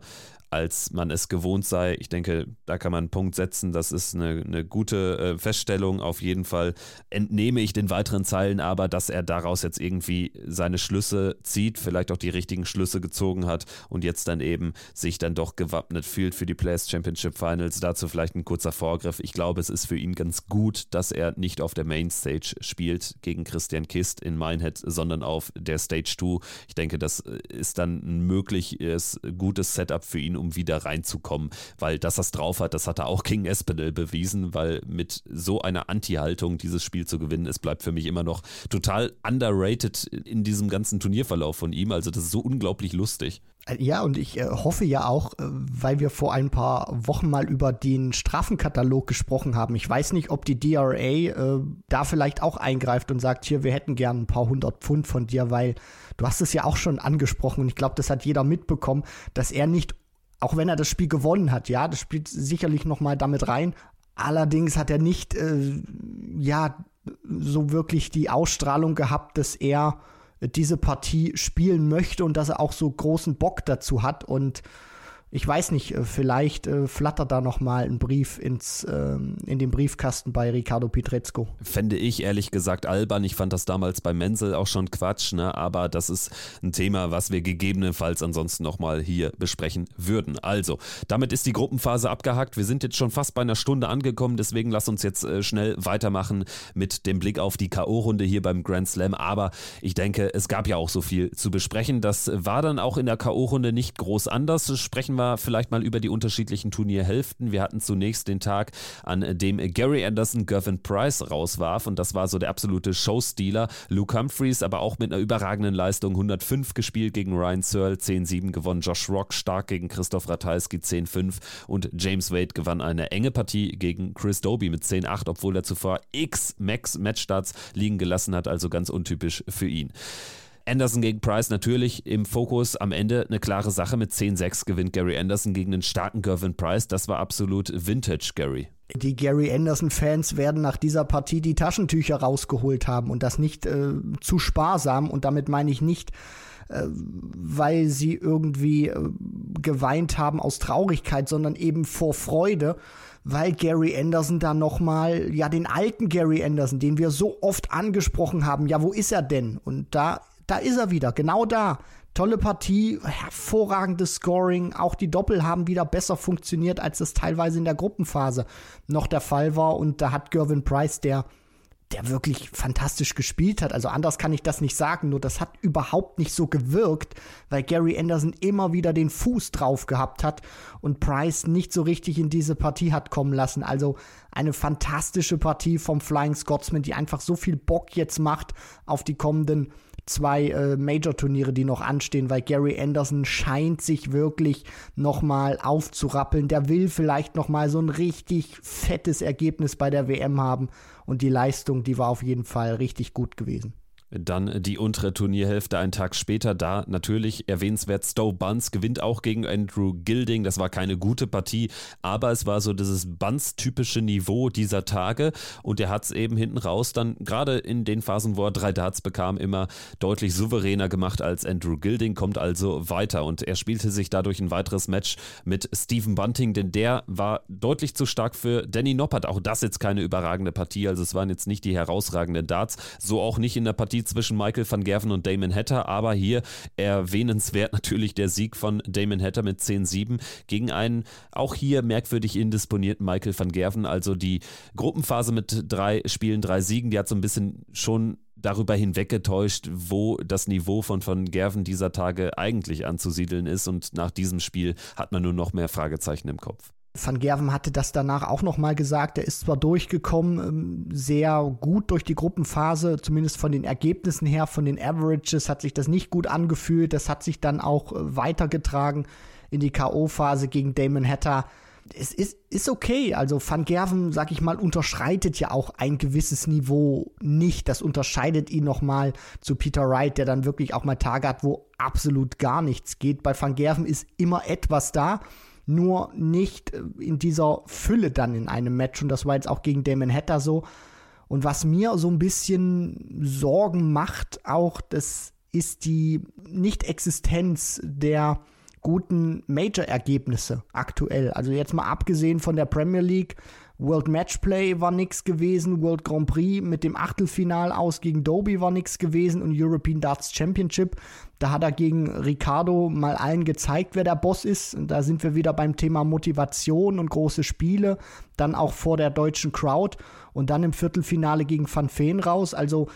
als man es gewohnt sei. Ich denke, da kann man einen Punkt setzen. Das ist eine, eine gute äh, Feststellung. Auf jeden Fall entnehme ich den weiteren Zeilen aber, dass er daraus jetzt irgendwie seine Schlüsse zieht, vielleicht auch die richtigen Schlüsse gezogen hat und jetzt dann eben sich dann doch gewappnet fühlt für die Players Championship Finals. Dazu vielleicht ein kurzer Vorgriff. Ich glaube, es ist für ihn ganz gut, dass er nicht auf der Mainstage spielt gegen Christian Kist in Minehead, sondern auf der Stage 2. Ich denke, das ist dann ein mögliches, gutes Setup für ihn, um um wieder reinzukommen, weil dass das drauf hat, das hat er auch gegen Espinel bewiesen, weil mit so einer Anti-Haltung dieses Spiel zu gewinnen, es bleibt für mich immer noch total underrated in diesem ganzen Turnierverlauf von ihm. Also das ist so unglaublich lustig. Ja, und ich äh, hoffe ja auch, äh, weil wir vor ein paar Wochen mal über den Strafenkatalog gesprochen haben. Ich weiß nicht, ob die DRA äh, da vielleicht auch eingreift und sagt, hier, wir hätten gern ein paar hundert Pfund von dir, weil du hast es ja auch schon angesprochen und ich glaube, das hat jeder mitbekommen, dass er nicht auch wenn er das Spiel gewonnen hat, ja, das spielt sicherlich noch mal damit rein. Allerdings hat er nicht, äh, ja, so wirklich die Ausstrahlung gehabt, dass er diese Partie spielen möchte und dass er auch so großen Bock dazu hat und ich weiß nicht, äh, vielleicht äh, flattert da noch mal ein Brief ins, ähm, in den Briefkasten bei Ricardo Pietrezco. Fände ich ehrlich gesagt albern. Ich fand das damals bei Menzel auch schon Quatsch, ne? aber das ist ein Thema, was wir gegebenenfalls ansonsten noch mal hier besprechen würden. Also, damit ist die Gruppenphase abgehakt. Wir sind jetzt schon fast bei einer Stunde angekommen, deswegen lass uns jetzt äh, schnell weitermachen mit dem Blick auf die K.O.-Runde hier beim Grand Slam. Aber ich denke, es gab ja auch so viel zu besprechen. Das war dann auch in der K.O.-Runde nicht groß anders. Sprechen sprechen wir vielleicht mal über die unterschiedlichen Turnierhälften. Wir hatten zunächst den Tag, an dem Gary Anderson Gervin Price rauswarf und das war so der absolute Showstealer. Luke Humphreys aber auch mit einer überragenden Leistung 105 gespielt gegen Ryan Searle, 10-7 gewonnen. Josh Rock stark gegen Christoph Ratajski 10-5 und James Wade gewann eine enge Partie gegen Chris Doby mit 10-8, obwohl er zuvor x Max Matchstarts liegen gelassen hat, also ganz untypisch für ihn. Anderson gegen Price natürlich im Fokus. Am Ende eine klare Sache. Mit 10-6 gewinnt Gary Anderson gegen einen starken Gervin Price. Das war absolut Vintage, Gary. Die Gary Anderson-Fans werden nach dieser Partie die Taschentücher rausgeholt haben und das nicht äh, zu sparsam. Und damit meine ich nicht, äh, weil sie irgendwie äh, geweint haben aus Traurigkeit, sondern eben vor Freude weil Gary Anderson da nochmal, ja, den alten Gary Anderson, den wir so oft angesprochen haben, ja, wo ist er denn? Und da da ist er wieder, genau da. Tolle Partie, hervorragendes Scoring. Auch die Doppel haben wieder besser funktioniert, als es teilweise in der Gruppenphase noch der Fall war. Und da hat Gervin Price, der der wirklich fantastisch gespielt hat. Also anders kann ich das nicht sagen, nur das hat überhaupt nicht so gewirkt, weil Gary Anderson immer wieder den Fuß drauf gehabt hat und Price nicht so richtig in diese Partie hat kommen lassen. Also eine fantastische Partie vom Flying Scotsman, die einfach so viel Bock jetzt macht auf die kommenden zwei äh, Major-Turniere, die noch anstehen, weil Gary Anderson scheint sich wirklich nochmal aufzurappeln. Der will vielleicht nochmal so ein richtig fettes Ergebnis bei der WM haben. Und die Leistung, die war auf jeden Fall richtig gut gewesen. Dann die untere Turnierhälfte einen Tag später. Da natürlich erwähnenswert Stowe Buns gewinnt auch gegen Andrew Gilding. Das war keine gute Partie, aber es war so dieses Buns-typische Niveau dieser Tage. Und er hat es eben hinten raus dann, gerade in den Phasen, wo er drei Darts bekam, immer deutlich souveräner gemacht als Andrew Gilding, kommt also weiter. Und er spielte sich dadurch ein weiteres Match mit Stephen Bunting, denn der war deutlich zu stark für Danny Noppert. Auch das jetzt keine überragende Partie. Also es waren jetzt nicht die herausragenden Darts. So auch nicht in der Partie zwischen Michael van Gerven und Damon Hatter, aber hier erwähnenswert natürlich der Sieg von Damon Hatter mit 10-7 gegen einen auch hier merkwürdig indisponierten Michael van Gerven. Also die Gruppenphase mit drei Spielen, drei Siegen, die hat so ein bisschen schon darüber hinweggetäuscht, wo das Niveau von Van Gerven dieser Tage eigentlich anzusiedeln ist. Und nach diesem Spiel hat man nur noch mehr Fragezeichen im Kopf. Van Gerven hatte das danach auch nochmal gesagt. Er ist zwar durchgekommen, ähm, sehr gut durch die Gruppenphase, zumindest von den Ergebnissen her, von den Averages hat sich das nicht gut angefühlt. Das hat sich dann auch äh, weitergetragen in die K.O.-Phase gegen Damon Hatter. Es ist, ist okay. Also Van Gerven, sag ich mal, unterschreitet ja auch ein gewisses Niveau nicht. Das unterscheidet ihn nochmal zu Peter Wright, der dann wirklich auch mal Tage hat, wo absolut gar nichts geht. Bei Van Gerven ist immer etwas da nur nicht äh, in dieser Fülle dann in einem Match. Und das war jetzt auch gegen Damon Hatter so. Und was mir so ein bisschen Sorgen macht, auch, das ist die Nicht-Existenz der guten Major-Ergebnisse aktuell. Also jetzt mal abgesehen von der Premier League World Matchplay war nichts gewesen, World Grand Prix mit dem Achtelfinal aus gegen Doby war nichts gewesen und European Darts Championship, da hat er gegen Ricardo mal allen gezeigt, wer der Boss ist. Und da sind wir wieder beim Thema Motivation und große Spiele, dann auch vor der deutschen Crowd und dann im Viertelfinale gegen Van Feen raus. Also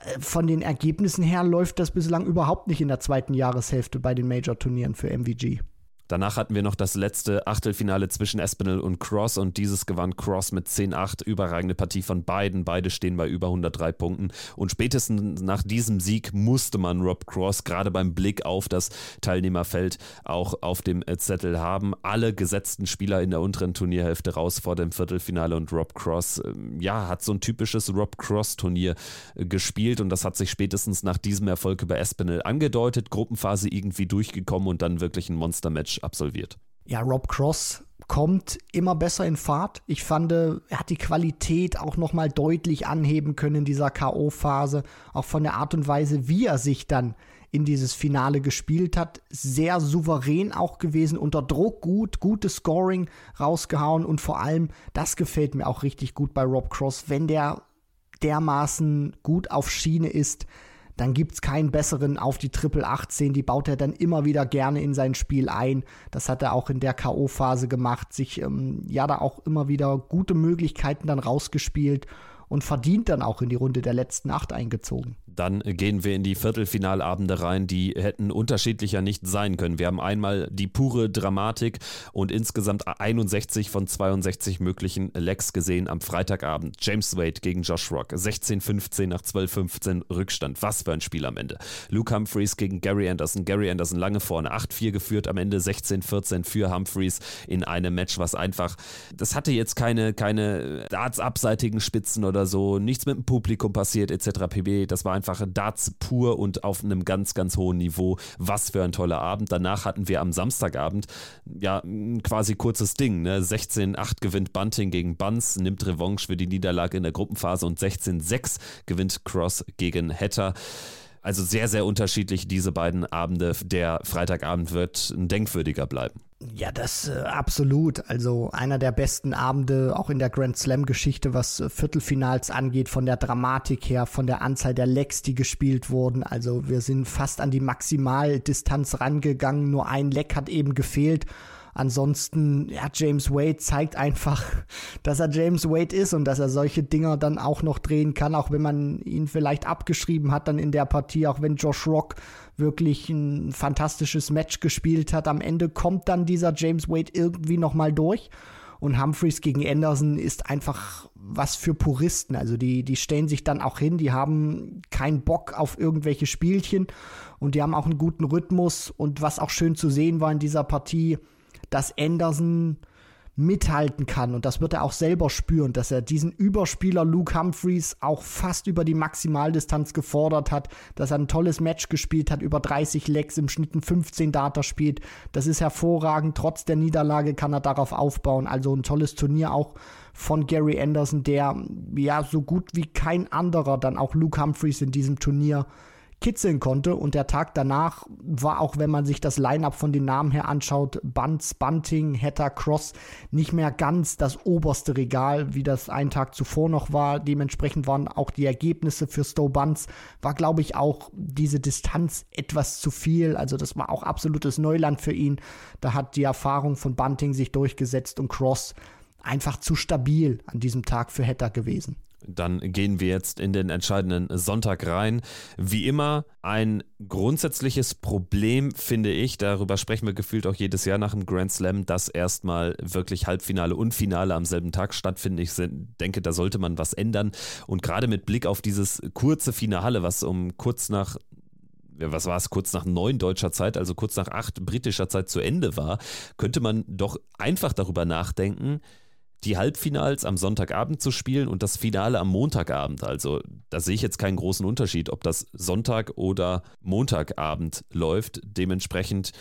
äh, von den Ergebnissen her läuft das bislang überhaupt nicht in der zweiten Jahreshälfte bei den Major-Turnieren für MVG. Danach hatten wir noch das letzte Achtelfinale zwischen Espinel und Cross und dieses gewann Cross mit 10-8. Überragende Partie von beiden. Beide stehen bei über 103 Punkten. Und spätestens nach diesem Sieg musste man Rob Cross gerade beim Blick auf das Teilnehmerfeld auch auf dem Zettel haben. Alle gesetzten Spieler in der unteren Turnierhälfte raus vor dem Viertelfinale und Rob Cross, ähm, ja, hat so ein typisches Rob Cross-Turnier äh, gespielt und das hat sich spätestens nach diesem Erfolg über Espinel angedeutet. Gruppenphase irgendwie durchgekommen und dann wirklich ein Monster-Match absolviert. Ja, Rob Cross kommt immer besser in Fahrt. Ich fand, er hat die Qualität auch noch mal deutlich anheben können in dieser KO-Phase, auch von der Art und Weise, wie er sich dann in dieses Finale gespielt hat. Sehr souverän auch gewesen, unter Druck gut, gutes Scoring rausgehauen und vor allem, das gefällt mir auch richtig gut bei Rob Cross, wenn der dermaßen gut auf Schiene ist, dann gibt es keinen besseren auf die Triple 18. Die baut er dann immer wieder gerne in sein Spiel ein. Das hat er auch in der K.O.-Phase gemacht, sich ähm, ja da auch immer wieder gute Möglichkeiten dann rausgespielt. und verdient dann auch in die Runde der letzten acht eingezogen. Dann gehen wir in die Viertelfinalabende rein, die hätten unterschiedlicher nicht sein können. Wir haben einmal die pure Dramatik und insgesamt 61 von 62 möglichen Lecks gesehen am Freitagabend. James Wade gegen Josh Rock, 16-15 nach 12-15 Rückstand. Was für ein Spiel am Ende. Luke Humphreys gegen Gary Anderson. Gary Anderson lange vorne, 8-4 geführt, am Ende 16-14 für Humphreys in einem Match, was einfach, das hatte jetzt keine, keine darts-abseitigen Spitzen oder so, nichts mit dem Publikum passiert etc. pp. Das war einfach Darts pur und auf einem ganz, ganz hohen Niveau. Was für ein toller Abend. Danach hatten wir am Samstagabend ja quasi kurzes Ding. Ne? 16-8 gewinnt Bunting gegen Buns, nimmt Revanche für die Niederlage in der Gruppenphase und 16-6 gewinnt Cross gegen Hatter. Also sehr, sehr unterschiedlich diese beiden Abende. Der Freitagabend wird ein denkwürdiger bleiben. Ja, das äh, absolut. Also einer der besten Abende auch in der Grand Slam-Geschichte, was äh, Viertelfinals angeht, von der Dramatik her, von der Anzahl der Lecks, die gespielt wurden. Also wir sind fast an die Maximaldistanz rangegangen. Nur ein Leck hat eben gefehlt. Ansonsten, ja, James Wade zeigt einfach, dass er James Wade ist und dass er solche Dinger dann auch noch drehen kann, auch wenn man ihn vielleicht abgeschrieben hat dann in der Partie, auch wenn Josh Rock wirklich ein fantastisches Match gespielt hat. Am Ende kommt dann dieser James Wade irgendwie nochmal durch. Und Humphreys gegen Anderson ist einfach was für Puristen. Also die, die stellen sich dann auch hin, die haben keinen Bock auf irgendwelche Spielchen und die haben auch einen guten Rhythmus. Und was auch schön zu sehen war in dieser Partie, dass Anderson mithalten kann und das wird er auch selber spüren, dass er diesen Überspieler Luke Humphreys auch fast über die Maximaldistanz gefordert hat, dass er ein tolles Match gespielt hat, über 30 Lecks im Schnitt 15 Data spielt. Das ist hervorragend. Trotz der Niederlage kann er darauf aufbauen. Also ein tolles Turnier auch von Gary Anderson, der ja so gut wie kein anderer dann auch Luke Humphreys in diesem Turnier kitzeln konnte. Und der Tag danach war auch, wenn man sich das Line-up von den Namen her anschaut, Bunts, Bunting, Hatter, Cross, nicht mehr ganz das oberste Regal, wie das einen Tag zuvor noch war. Dementsprechend waren auch die Ergebnisse für Stowe Bunts, war glaube ich auch diese Distanz etwas zu viel. Also das war auch absolutes Neuland für ihn. Da hat die Erfahrung von Bunting sich durchgesetzt und Cross einfach zu stabil an diesem Tag für Hatter gewesen. Dann gehen wir jetzt in den entscheidenden Sonntag rein. Wie immer ein grundsätzliches Problem, finde ich, darüber sprechen wir gefühlt auch jedes Jahr nach dem Grand Slam, dass erstmal wirklich Halbfinale und Finale am selben Tag stattfinden. Ich denke, da sollte man was ändern. Und gerade mit Blick auf dieses kurze Finale, was um kurz nach was war es, kurz nach neun deutscher Zeit, also kurz nach acht britischer Zeit zu Ende war, könnte man doch einfach darüber nachdenken, die Halbfinals am Sonntagabend zu spielen und das Finale am Montagabend. Also da sehe ich jetzt keinen großen Unterschied, ob das Sonntag oder Montagabend läuft. Dementsprechend,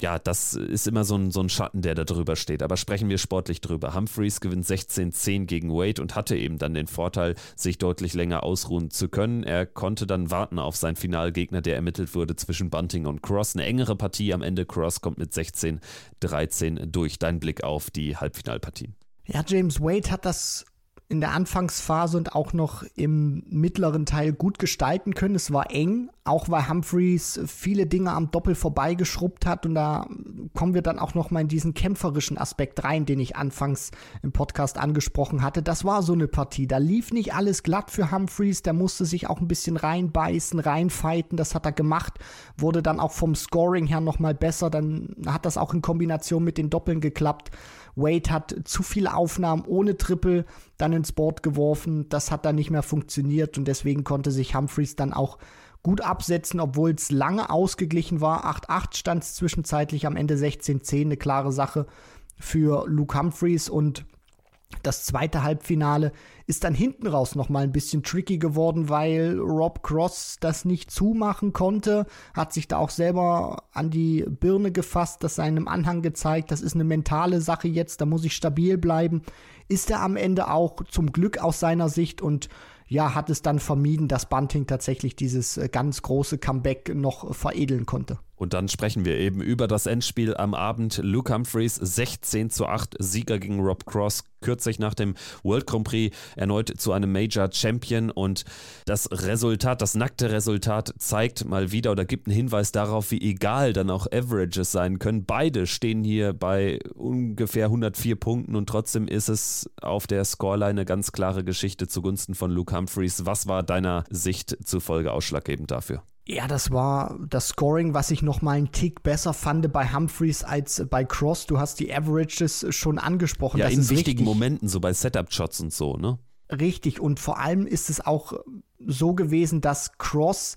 ja, das ist immer so ein, so ein Schatten, der da drüber steht. Aber sprechen wir sportlich drüber. Humphreys gewinnt 16-10 gegen Wade und hatte eben dann den Vorteil, sich deutlich länger ausruhen zu können. Er konnte dann warten auf seinen Finalgegner, der ermittelt wurde zwischen Bunting und Cross. Eine engere Partie am Ende. Cross kommt mit 16-13 durch. Dein Blick auf die Halbfinalpartien. Ja, James Wade hat das in der Anfangsphase und auch noch im mittleren Teil gut gestalten können. Es war eng, auch weil Humphreys viele Dinge am Doppel vorbeigeschrubbt hat und da kommen wir dann auch noch mal in diesen kämpferischen Aspekt rein, den ich anfangs im Podcast angesprochen hatte. Das war so eine Partie, da lief nicht alles glatt für Humphreys, der musste sich auch ein bisschen reinbeißen, reinfighten, das hat er gemacht, wurde dann auch vom Scoring her noch mal besser, dann hat das auch in Kombination mit den Doppeln geklappt. Wade hat zu viele Aufnahmen ohne Triple dann ins Board geworfen. Das hat dann nicht mehr funktioniert und deswegen konnte sich Humphreys dann auch gut absetzen, obwohl es lange ausgeglichen war. 8-8 stand es zwischenzeitlich am Ende 16-10, eine klare Sache für Luke Humphreys und das zweite Halbfinale ist dann hinten raus noch mal ein bisschen tricky geworden, weil Rob Cross das nicht zumachen konnte, hat sich da auch selber an die Birne gefasst, das seinem Anhang gezeigt, das ist eine mentale Sache jetzt, da muss ich stabil bleiben. Ist er am Ende auch zum Glück aus seiner Sicht und ja, hat es dann vermieden, dass Bunting tatsächlich dieses äh, ganz große Comeback noch veredeln konnte. Und dann sprechen wir eben über das Endspiel am Abend. Luke Humphreys 16 zu 8 Sieger gegen Rob Cross, kürzlich nach dem World Grand Prix erneut zu einem Major Champion. Und das Resultat, das nackte Resultat zeigt mal wieder oder gibt einen Hinweis darauf, wie egal dann auch Averages sein können. Beide stehen hier bei ungefähr 104 Punkten und trotzdem ist es auf der Scoreline eine ganz klare Geschichte zugunsten von Luke Humphreys. Was war deiner Sicht zufolge ausschlaggebend dafür? Ja, das war das Scoring, was ich noch mal einen Tick besser fand bei Humphreys als bei Cross. Du hast die Averages schon angesprochen. Ja, das in wichtigen richtig. Momenten, so bei Setup-Shots und so, ne? Richtig, und vor allem ist es auch so gewesen, dass Cross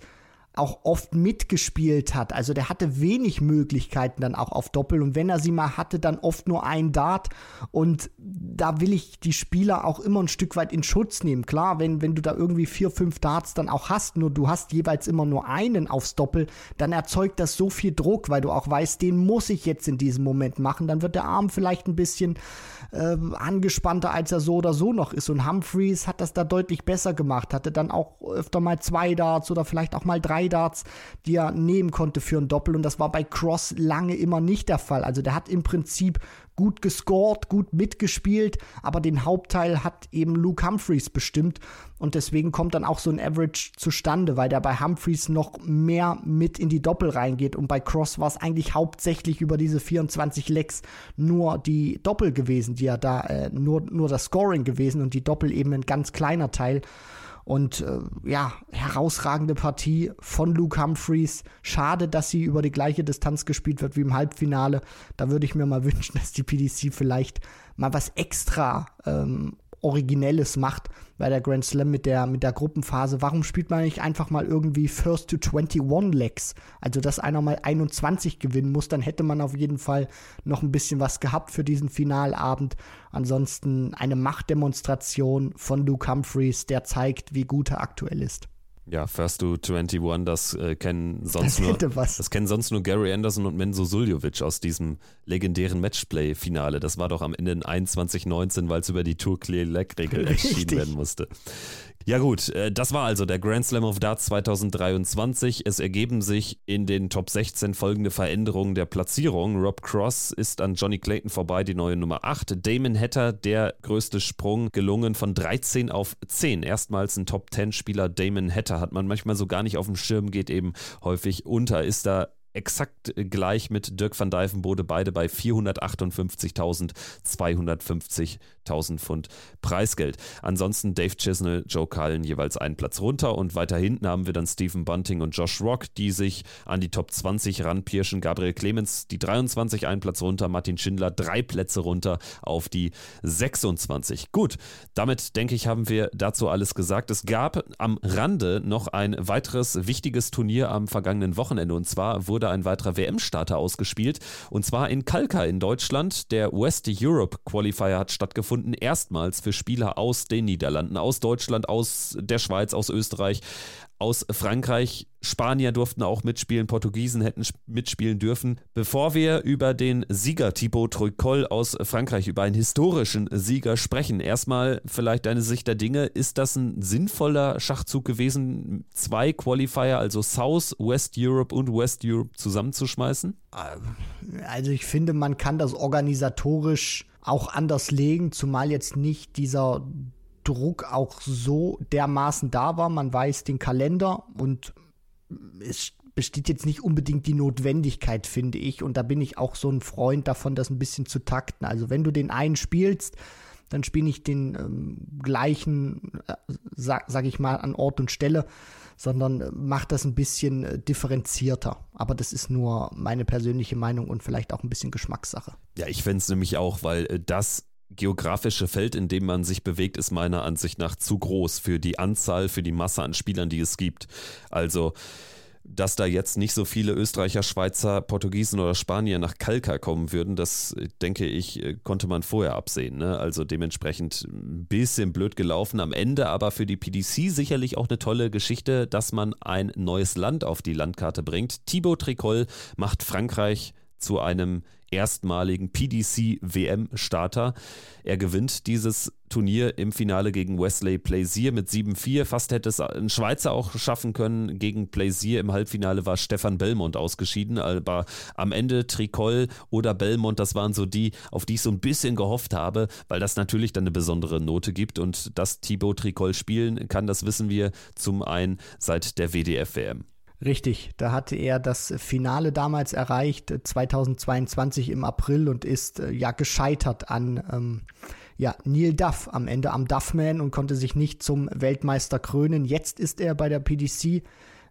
auch oft mitgespielt hat. Also der hatte wenig Möglichkeiten dann auch auf Doppel und wenn er sie mal hatte, dann oft nur ein Dart und da will ich die Spieler auch immer ein Stück weit in Schutz nehmen. Klar, wenn, wenn du da irgendwie vier, fünf Darts dann auch hast, nur du hast jeweils immer nur einen aufs Doppel, dann erzeugt das so viel Druck, weil du auch weißt, den muss ich jetzt in diesem Moment machen. Dann wird der Arm vielleicht ein bisschen äh, angespannter, als er so oder so noch ist und Humphreys hat das da deutlich besser gemacht, hatte dann auch öfter mal zwei Darts oder vielleicht auch mal drei drei Darts, die er nehmen konnte für ein Doppel. Und das war bei Cross lange immer nicht der Fall. Also der hat im Prinzip gut gescored, gut mitgespielt, aber den Hauptteil hat eben Luke Humphreys bestimmt. Und deswegen kommt dann auch so ein Average zustande, weil der bei Humphreys noch mehr mit in die Doppel reingeht. Und bei Cross war es eigentlich hauptsächlich über diese 24 Lecks nur die Doppel gewesen, die er da, äh, nur, nur das Scoring gewesen und die Doppel eben ein ganz kleiner Teil. Und äh, ja, herausragende Partie von Luke Humphreys. Schade, dass sie über die gleiche Distanz gespielt wird wie im Halbfinale. Da würde ich mir mal wünschen, dass die PDC vielleicht mal was extra ähm, Originelles macht bei der Grand Slam mit der, mit der Gruppenphase. Warum spielt man nicht einfach mal irgendwie First to 21 Legs? Also, dass einer mal 21 gewinnen muss, dann hätte man auf jeden Fall noch ein bisschen was gehabt für diesen Finalabend. Ansonsten eine Machtdemonstration von Luke Humphreys, der zeigt, wie gut er aktuell ist. Ja, First to 21, das äh, kennen sonst das nur das kennen sonst nur Gary Anderson und Menzo Suljovic aus diesem legendären Matchplay-Finale. Das war doch am Ende in 21-19, weil es über die Tour Clear Leg Regel entschieden werden musste. Ja gut, äh, das war also der Grand Slam of Darts 2023. Es ergeben sich in den Top 16 folgende Veränderungen der Platzierung. Rob Cross ist an Johnny Clayton vorbei, die neue Nummer 8. Damon Hatter, der größte Sprung gelungen von 13 auf 10. Erstmals ein Top 10 Spieler Damon Hatter hat man manchmal so gar nicht auf dem Schirm, geht eben häufig unter, ist da exakt gleich mit Dirk van Dijvenbode, beide bei 458.250.000 Pfund Preisgeld. Ansonsten Dave Chisnell, Joe Cullen jeweils einen Platz runter und weiter hinten haben wir dann Stephen Bunting und Josh Rock, die sich an die Top 20 ranpirschen. Gabriel Clemens, die 23 einen Platz runter, Martin Schindler drei Plätze runter auf die 26. Gut, damit denke ich, haben wir dazu alles gesagt. Es gab am Rande noch ein weiteres wichtiges Turnier am vergangenen Wochenende und zwar wurde ein weiterer WM-Starter ausgespielt und zwar in Kalka in Deutschland. Der West Europe Qualifier hat stattgefunden, erstmals für Spieler aus den Niederlanden, aus Deutschland, aus der Schweiz, aus Österreich aus Frankreich. Spanier durften auch mitspielen, Portugiesen hätten mitspielen dürfen. Bevor wir über den Sieger Thibaut Tricol aus Frankreich, über einen historischen Sieger sprechen, erstmal vielleicht deine Sicht der Dinge. Ist das ein sinnvoller Schachzug gewesen, zwei Qualifier, also South, West Europe und West Europe zusammenzuschmeißen? Also ich finde, man kann das organisatorisch auch anders legen, zumal jetzt nicht dieser Druck auch so dermaßen da war. Man weiß den Kalender und es besteht jetzt nicht unbedingt die Notwendigkeit, finde ich. Und da bin ich auch so ein Freund davon, das ein bisschen zu takten. Also wenn du den einen spielst, dann spiele ich den ähm, gleichen, äh, sag, sag, ich mal, an Ort und Stelle, sondern äh, mach das ein bisschen äh, differenzierter. Aber das ist nur meine persönliche Meinung und vielleicht auch ein bisschen Geschmackssache. Ja, ich fände es nämlich auch, weil äh, das geografische Feld, in dem man sich bewegt, ist meiner Ansicht nach zu groß für die Anzahl, für die Masse an Spielern, die es gibt. Also, dass da jetzt nicht so viele Österreicher, Schweizer, Portugiesen oder Spanier nach Kalka kommen würden, das denke ich, konnte man vorher absehen. Ne? Also dementsprechend ein bisschen blöd gelaufen. Am Ende aber für die PDC sicherlich auch eine tolle Geschichte, dass man ein neues Land auf die Landkarte bringt. Thibaut Tricol macht Frankreich zu einem erstmaligen PDC-WM-Starter. Er gewinnt dieses Turnier im Finale gegen Wesley Plaisir mit 7-4. Fast hätte es ein Schweizer auch schaffen können. Gegen Plaisir im Halbfinale war Stefan Belmont ausgeschieden. Aber am Ende Tricol oder Belmont, das waren so die, auf die ich so ein bisschen gehofft habe, weil das natürlich dann eine besondere Note gibt. Und dass Thibaut Tricol spielen kann, das wissen wir zum einen seit der WDF-WM. Richtig, da hatte er das Finale damals erreicht, 2022 im April und ist äh, ja gescheitert an ähm, ja, Neil Duff am Ende am Duffman und konnte sich nicht zum Weltmeister krönen. Jetzt ist er bei der PDC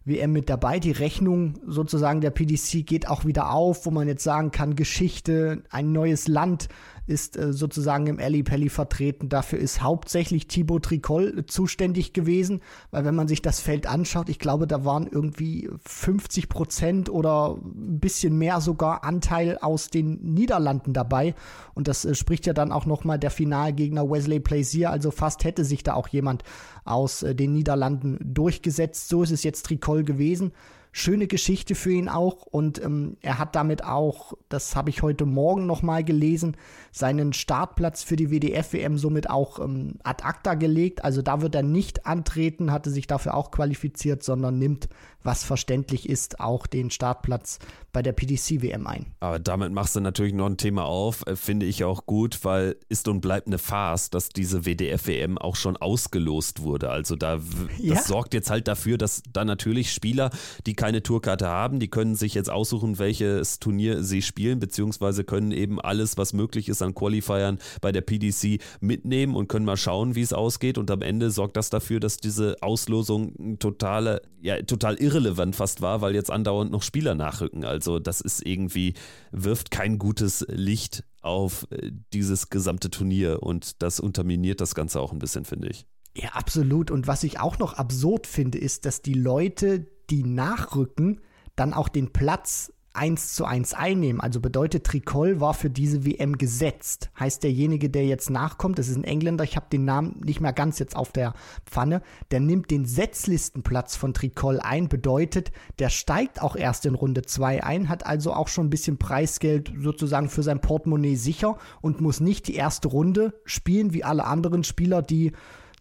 WM mit dabei. Die Rechnung sozusagen der PDC geht auch wieder auf, wo man jetzt sagen kann, Geschichte, ein neues Land, ist äh, sozusagen im Ali Pelli vertreten. Dafür ist hauptsächlich Thibaut Tricol äh, zuständig gewesen, weil wenn man sich das Feld anschaut, ich glaube, da waren irgendwie 50 Prozent oder ein bisschen mehr sogar Anteil aus den Niederlanden dabei. Und das äh, spricht ja dann auch nochmal der Finalgegner Wesley Plaisir. Also fast hätte sich da auch jemand aus äh, den Niederlanden durchgesetzt. So ist es jetzt Tricol gewesen schöne Geschichte für ihn auch und ähm, er hat damit auch, das habe ich heute Morgen nochmal gelesen, seinen Startplatz für die WDF-WM somit auch ähm, ad acta gelegt. Also da wird er nicht antreten, hatte sich dafür auch qualifiziert, sondern nimmt, was verständlich ist, auch den Startplatz bei der PDC-WM ein. Aber damit machst du natürlich noch ein Thema auf, äh, finde ich auch gut, weil ist und bleibt eine Farce, dass diese WDF-WM auch schon ausgelost wurde. Also da, ja. das sorgt jetzt halt dafür, dass da natürlich Spieler, die keine Tourkarte haben, die können sich jetzt aussuchen, welches Turnier sie spielen, beziehungsweise können eben alles, was möglich ist an Qualifiern bei der PDC mitnehmen und können mal schauen, wie es ausgeht. Und am Ende sorgt das dafür, dass diese Auslosung totale, ja, total irrelevant fast war, weil jetzt andauernd noch Spieler nachrücken. Also das ist irgendwie, wirft kein gutes Licht auf äh, dieses gesamte Turnier und das unterminiert das Ganze auch ein bisschen, finde ich. Ja, absolut. Und was ich auch noch absurd finde, ist, dass die Leute, die nachrücken, dann auch den Platz 1 zu 1 einnehmen. Also bedeutet, Tricol war für diese WM gesetzt. Heißt derjenige, der jetzt nachkommt, das ist ein Engländer, ich habe den Namen nicht mehr ganz jetzt auf der Pfanne, der nimmt den Setzlistenplatz von Tricol ein, bedeutet, der steigt auch erst in Runde 2 ein, hat also auch schon ein bisschen Preisgeld sozusagen für sein Portemonnaie sicher und muss nicht die erste Runde spielen wie alle anderen Spieler, die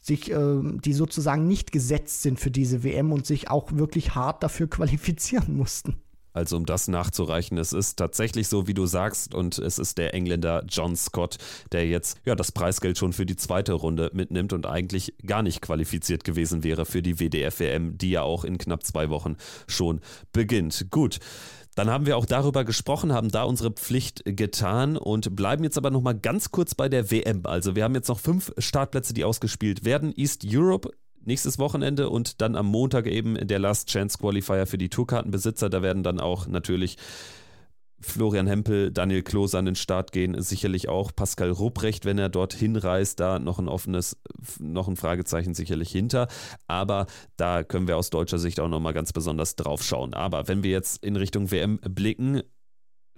sich, äh, die sozusagen nicht gesetzt sind für diese WM und sich auch wirklich hart dafür qualifizieren mussten. Also um das nachzureichen, es ist tatsächlich so, wie du sagst, und es ist der Engländer John Scott, der jetzt ja das Preisgeld schon für die zweite Runde mitnimmt und eigentlich gar nicht qualifiziert gewesen wäre für die WDF-WM, die ja auch in knapp zwei Wochen schon beginnt. Gut. Dann haben wir auch darüber gesprochen, haben da unsere Pflicht getan und bleiben jetzt aber nochmal ganz kurz bei der WM. Also wir haben jetzt noch fünf Startplätze, die ausgespielt werden. East Europe nächstes Wochenende und dann am Montag eben der Last Chance Qualifier für die Tourkartenbesitzer. Da werden dann auch natürlich Florian Hempel, Daniel Klose an den Start gehen, sicherlich auch Pascal Rupprecht, wenn er dorthin reist, da noch ein offenes, noch ein Fragezeichen sicherlich hinter. Aber da können wir aus deutscher Sicht auch nochmal ganz besonders drauf schauen. Aber wenn wir jetzt in Richtung WM blicken,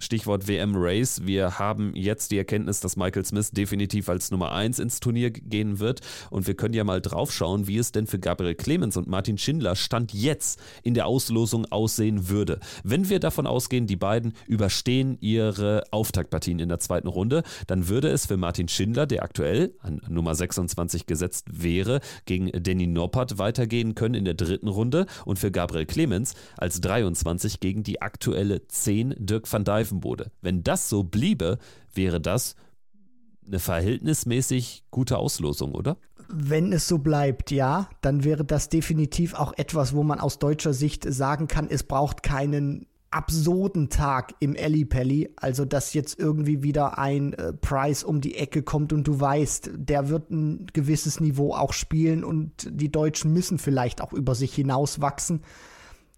Stichwort WM Race. Wir haben jetzt die Erkenntnis, dass Michael Smith definitiv als Nummer 1 ins Turnier gehen wird. Und wir können ja mal drauf schauen, wie es denn für Gabriel Clemens und Martin Schindler Stand jetzt in der Auslosung aussehen würde. Wenn wir davon ausgehen, die beiden überstehen ihre Auftaktpartien in der zweiten Runde, dann würde es für Martin Schindler, der aktuell an Nummer 26 gesetzt wäre, gegen Danny Noppert weitergehen können in der dritten Runde und für Gabriel Clemens als 23 gegen die aktuelle 10 Dirk van Dijven Reifenbode. Wenn das so bliebe, wäre das eine verhältnismäßig gute Auslosung, oder? Wenn es so bleibt, ja, dann wäre das definitiv auch etwas, wo man aus deutscher Sicht sagen kann, es braucht keinen absurden Tag im Ellipelli, also dass jetzt irgendwie wieder ein äh, Price um die Ecke kommt und du weißt, der wird ein gewisses Niveau auch spielen und die Deutschen müssen vielleicht auch über sich hinauswachsen.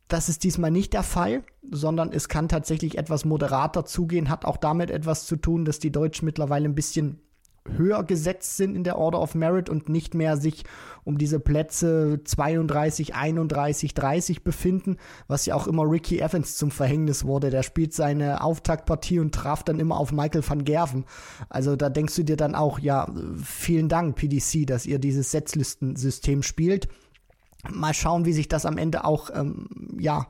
Das ist diesmal nicht der Fall, sondern es kann tatsächlich etwas moderater zugehen, hat auch damit etwas zu tun, dass die Deutschen mittlerweile ein bisschen höher gesetzt sind in der Order of Merit und nicht mehr sich um diese Plätze 32, 31, 30 befinden, was ja auch immer Ricky Evans zum Verhängnis wurde. Der spielt seine Auftaktpartie und traf dann immer auf Michael van Gerven. Also da denkst du dir dann auch, ja, vielen Dank PDC, dass ihr dieses Setzlistensystem spielt mal schauen, wie sich das am Ende auch, ähm, ja,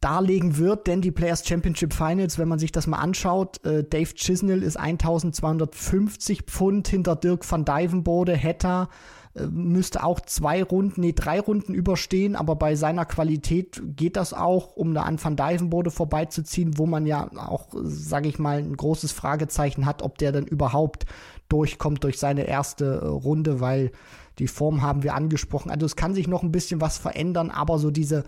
darlegen wird, denn die Players Championship Finals, wenn man sich das mal anschaut, äh, Dave Chisnell ist 1250 Pfund hinter Dirk van Dijvenbode, Hetta äh, müsste auch zwei Runden, nee, drei Runden überstehen, aber bei seiner Qualität geht das auch, um da an Van Dijvenbode vorbeizuziehen, wo man ja auch, sage ich mal, ein großes Fragezeichen hat, ob der dann überhaupt durchkommt durch seine erste äh, Runde, weil die Form haben wir angesprochen. Also es kann sich noch ein bisschen was verändern, aber so diese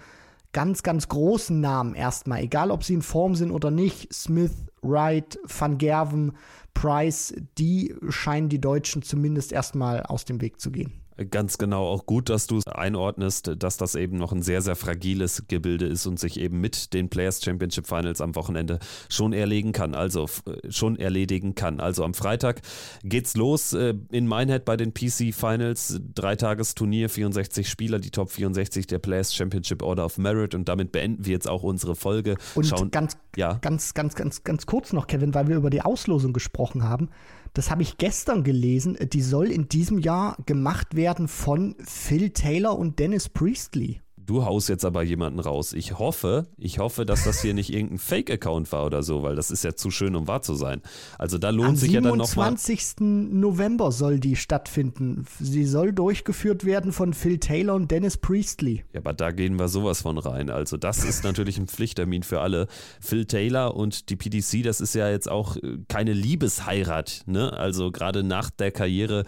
ganz, ganz großen Namen erstmal, egal ob sie in Form sind oder nicht, Smith, Wright, Van Gerven, Price, die scheinen die Deutschen zumindest erstmal aus dem Weg zu gehen. Ganz genau, auch gut, dass du einordnest, dass das eben noch ein sehr, sehr fragiles Gebilde ist und sich eben mit den Players Championship Finals am Wochenende schon erlegen kann, also äh, schon erledigen kann. Also am Freitag geht's los äh, in Minehead bei den PC Finals, Dreitagesturnier, 64 Spieler, die Top 64 der Players Championship Order of Merit und damit beenden wir jetzt auch unsere Folge. Und Schauen, ganz, ja. ganz, ganz, ganz, ganz kurz noch, Kevin, weil wir über die Auslosung gesprochen haben das habe ich gestern gelesen, die soll in diesem Jahr gemacht werden von Phil Taylor und Dennis Priestley. Du haust jetzt aber jemanden raus. Ich hoffe, ich hoffe, dass das hier nicht irgendein Fake-Account war oder so, weil das ist ja zu schön, um wahr zu sein. Also da lohnt Am sich ja dann nochmal. Am 27. November soll die stattfinden. Sie soll durchgeführt werden von Phil Taylor und Dennis Priestley. Ja, aber da gehen wir sowas von rein. Also das ist natürlich ein Pflichttermin für alle. Phil Taylor und die PDC, das ist ja jetzt auch äh, keine Liebesheirat. Ne? Also gerade nach der Karriere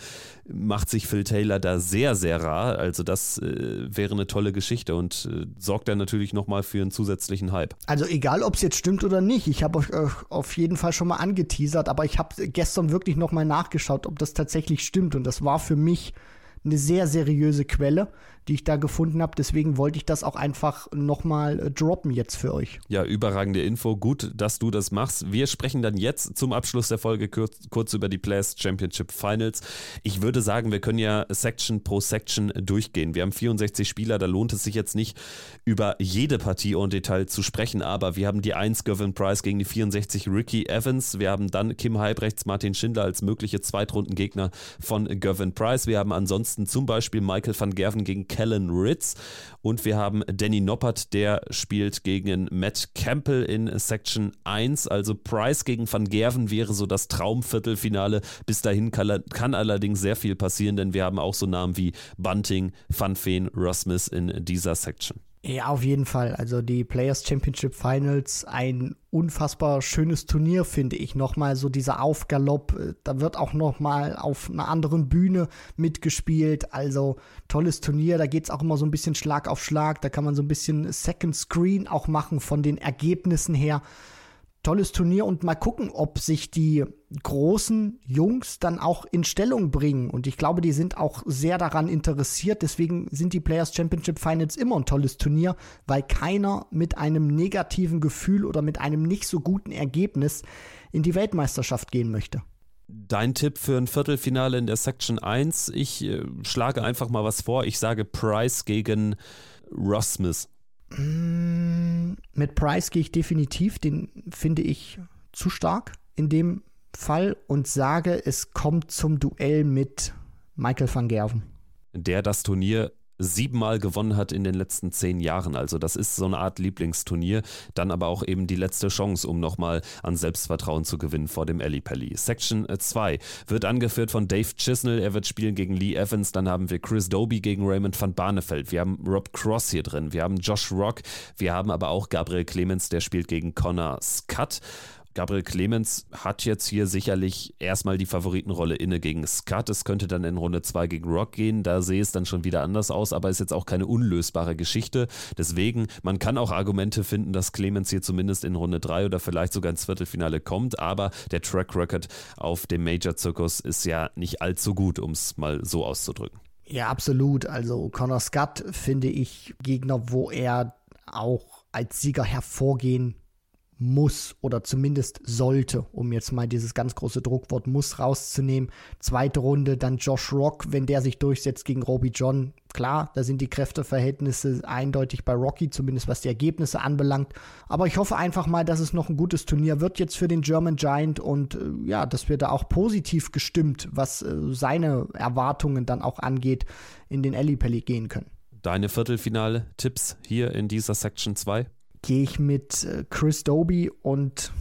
macht sich Phil Taylor da sehr, sehr rar. Also das äh, wäre eine tolle Geschichte und äh, sorgt dann natürlich nochmal für einen zusätzlichen Hype. Also egal, ob es jetzt stimmt oder nicht, ich habe euch äh, auf jeden Fall schon mal angeteasert, aber ich habe gestern wirklich nochmal nachgeschaut, ob das tatsächlich stimmt und das war für mich eine sehr seriöse Quelle die ich da gefunden habe. Deswegen wollte ich das auch einfach nochmal äh, droppen jetzt für euch. Ja, überragende Info. Gut, dass du das machst. Wir sprechen dann jetzt zum Abschluss der Folge kurz, kurz über die Players Championship Finals. Ich würde sagen, wir können ja Section pro Section durchgehen. Wir haben 64 Spieler, da lohnt es sich jetzt nicht über jede Partie en Detail zu sprechen, aber wir haben die 1 Gavin Price gegen die 64 Ricky Evans. Wir haben dann Kim Heibrechts, Martin Schindler als mögliche Zweitrundengegner von Gavin Price. Wir haben ansonsten zum Beispiel Michael van Gerven gegen Kellen Ritz. Und wir haben Danny Noppert, der spielt gegen Matt Campbell in Section 1. Also Price gegen Van Gerven wäre so das Traumviertelfinale. Bis dahin kann, kann allerdings sehr viel passieren, denn wir haben auch so Namen wie Bunting, Van Feen, Rosmus in dieser Section. Ja, auf jeden Fall. Also die Players Championship Finals, ein unfassbar schönes Turnier, finde ich. Nochmal so dieser Aufgalopp, äh, da wird auch nochmal auf einer anderen Bühne mitgespielt. Also tolles Turnier, da geht es auch immer so ein bisschen Schlag auf Schlag. Da kann man so ein bisschen Second Screen auch machen von den Ergebnissen her tolles Turnier und mal gucken, ob sich die großen Jungs dann auch in Stellung bringen. Und ich glaube, die sind auch sehr daran interessiert. Deswegen sind die Players Championship Finals immer ein tolles Turnier, weil keiner mit einem negativen Gefühl oder mit einem nicht so guten Ergebnis in die Weltmeisterschaft gehen möchte. Dein Tipp für ein Viertelfinale in der Section 1. Ich äh, schlage einfach mal was vor. Ich sage Price gegen Ross Smith. Mm, mit Price gehe ich definitiv, den finde ich zu stark in dem Fall und sage, es kommt zum Duell mit Michael van Gerven. Der das Turnier siebenmal gewonnen hat in den letzten zehn Jahren. Also das ist so eine Art Lieblingsturnier. Dann aber auch eben die letzte Chance, um nochmal an Selbstvertrauen zu gewinnen vor dem Ali Pelli. Section 2 wird angeführt von Dave Chisnell. Er wird spielen gegen Lee Evans. Dann haben wir Chris Doby gegen Raymond van Barneveld. Wir haben Rob Cross hier drin. Wir haben Josh Rock. Wir haben aber auch Gabriel Clemens, der spielt gegen Connor Scott. Gabriel Clemens hat jetzt hier sicherlich erstmal die Favoritenrolle inne gegen Scott. Es könnte dann in Runde 2 gegen Rock gehen. Da sehe es dann schon wieder anders aus, aber ist jetzt auch keine unlösbare Geschichte. Deswegen, man kann auch Argumente finden, dass Clemens hier zumindest in Runde 3 oder vielleicht sogar ins Viertelfinale kommt, aber der Track Record auf dem Major-Zirkus ist ja nicht allzu gut, um es mal so auszudrücken. Ja, absolut. Also Connor Scott finde ich Gegner, wo er auch als Sieger hervorgehen muss oder zumindest sollte, um jetzt mal dieses ganz große Druckwort muss rauszunehmen. Zweite Runde, dann Josh Rock, wenn der sich durchsetzt gegen Roby John. Klar, da sind die Kräfteverhältnisse eindeutig bei Rocky, zumindest was die Ergebnisse anbelangt. Aber ich hoffe einfach mal, dass es noch ein gutes Turnier wird jetzt für den German Giant und äh, ja, dass wir da auch positiv gestimmt, was äh, seine Erwartungen dann auch angeht, in den Ellipelli gehen können. Deine Viertelfinale-Tipps hier in dieser Section 2? Gehe ich mit äh, Chris Doby und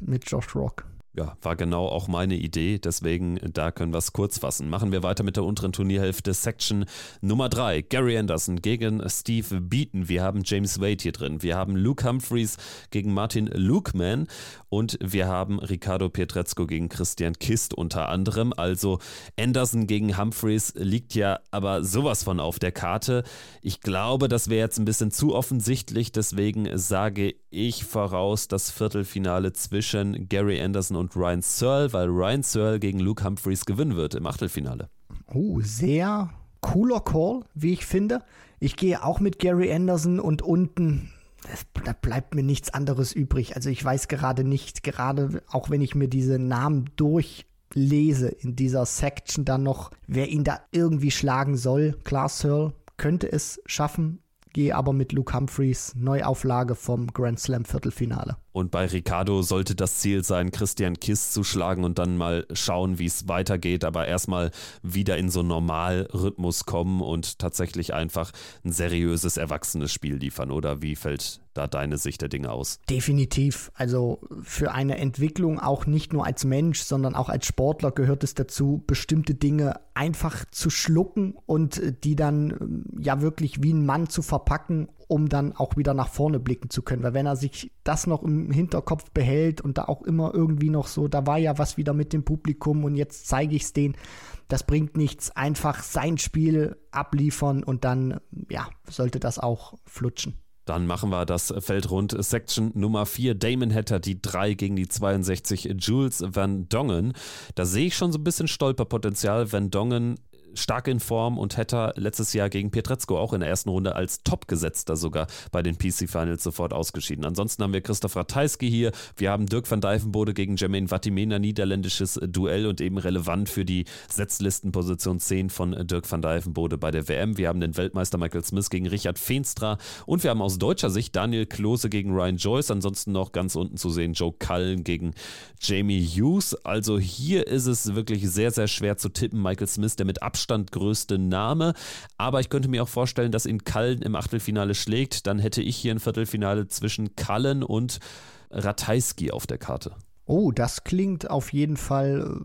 mit Josh Rock ja, war genau auch meine Idee. Deswegen, da können wir es kurz fassen. Machen wir weiter mit der unteren Turnierhälfte. Section Nummer 3. Gary Anderson gegen Steve Beaton. Wir haben James Wade hier drin. Wir haben Luke Humphreys gegen Martin Lukeman. Und wir haben Ricardo Pietrezco gegen Christian Kist unter anderem. Also Anderson gegen Humphreys liegt ja aber sowas von auf der Karte. Ich glaube, das wäre jetzt ein bisschen zu offensichtlich. Deswegen sage ich voraus das Viertelfinale zwischen Gary Anderson und Ryan Searle, weil Ryan Searle gegen Luke Humphreys gewinnen wird im Achtelfinale. Oh, sehr cooler Call, wie ich finde. Ich gehe auch mit Gary Anderson und unten das, da bleibt mir nichts anderes übrig. Also ich weiß gerade nicht, gerade auch wenn ich mir diese Namen durchlese in dieser Section dann noch, wer ihn da irgendwie schlagen soll. Klar, Searle könnte es schaffen, gehe aber mit Luke Humphreys Neuauflage vom Grand Slam Viertelfinale. Und bei Ricardo sollte das Ziel sein, Christian Kiss zu schlagen und dann mal schauen, wie es weitergeht, aber erstmal wieder in so Normalrhythmus kommen und tatsächlich einfach ein seriöses, erwachsenes Spiel liefern. Oder wie fällt da deine Sicht der Dinge aus? Definitiv. Also für eine Entwicklung auch nicht nur als Mensch, sondern auch als Sportler gehört es dazu, bestimmte Dinge einfach zu schlucken und die dann ja wirklich wie ein Mann zu verpacken um dann auch wieder nach vorne blicken zu können. Weil wenn er sich das noch im Hinterkopf behält und da auch immer irgendwie noch so, da war ja was wieder mit dem Publikum und jetzt zeige ich es denen, das bringt nichts. Einfach sein Spiel abliefern und dann, ja, sollte das auch flutschen. Dann machen wir das Feld rund. Section Nummer 4. Damon Hatter, die 3 gegen die 62. Jules Van Dongen. Da sehe ich schon so ein bisschen Stolperpotenzial. Van Dongen stark in Form und hätte letztes Jahr gegen Pietrezco auch in der ersten Runde als Top-Gesetzter sogar bei den PC Finals sofort ausgeschieden. Ansonsten haben wir Christoph Ratajski hier, wir haben Dirk van Dijvenbode gegen Jermaine Vatimena, niederländisches Duell und eben relevant für die Setzlistenposition 10 von Dirk van Dijvenbode bei der WM. Wir haben den Weltmeister Michael Smith gegen Richard Feenstra und wir haben aus deutscher Sicht Daniel Klose gegen Ryan Joyce, ansonsten noch ganz unten zu sehen Joe Cullen gegen Jamie Hughes. Also hier ist es wirklich sehr, sehr schwer zu tippen. Michael Smith, der mit Abstand Abstand größte Name. Aber ich könnte mir auch vorstellen, dass ihn Kallen im Achtelfinale schlägt. Dann hätte ich hier ein Viertelfinale zwischen Kallen und Ratajski auf der Karte. Oh, das klingt auf jeden Fall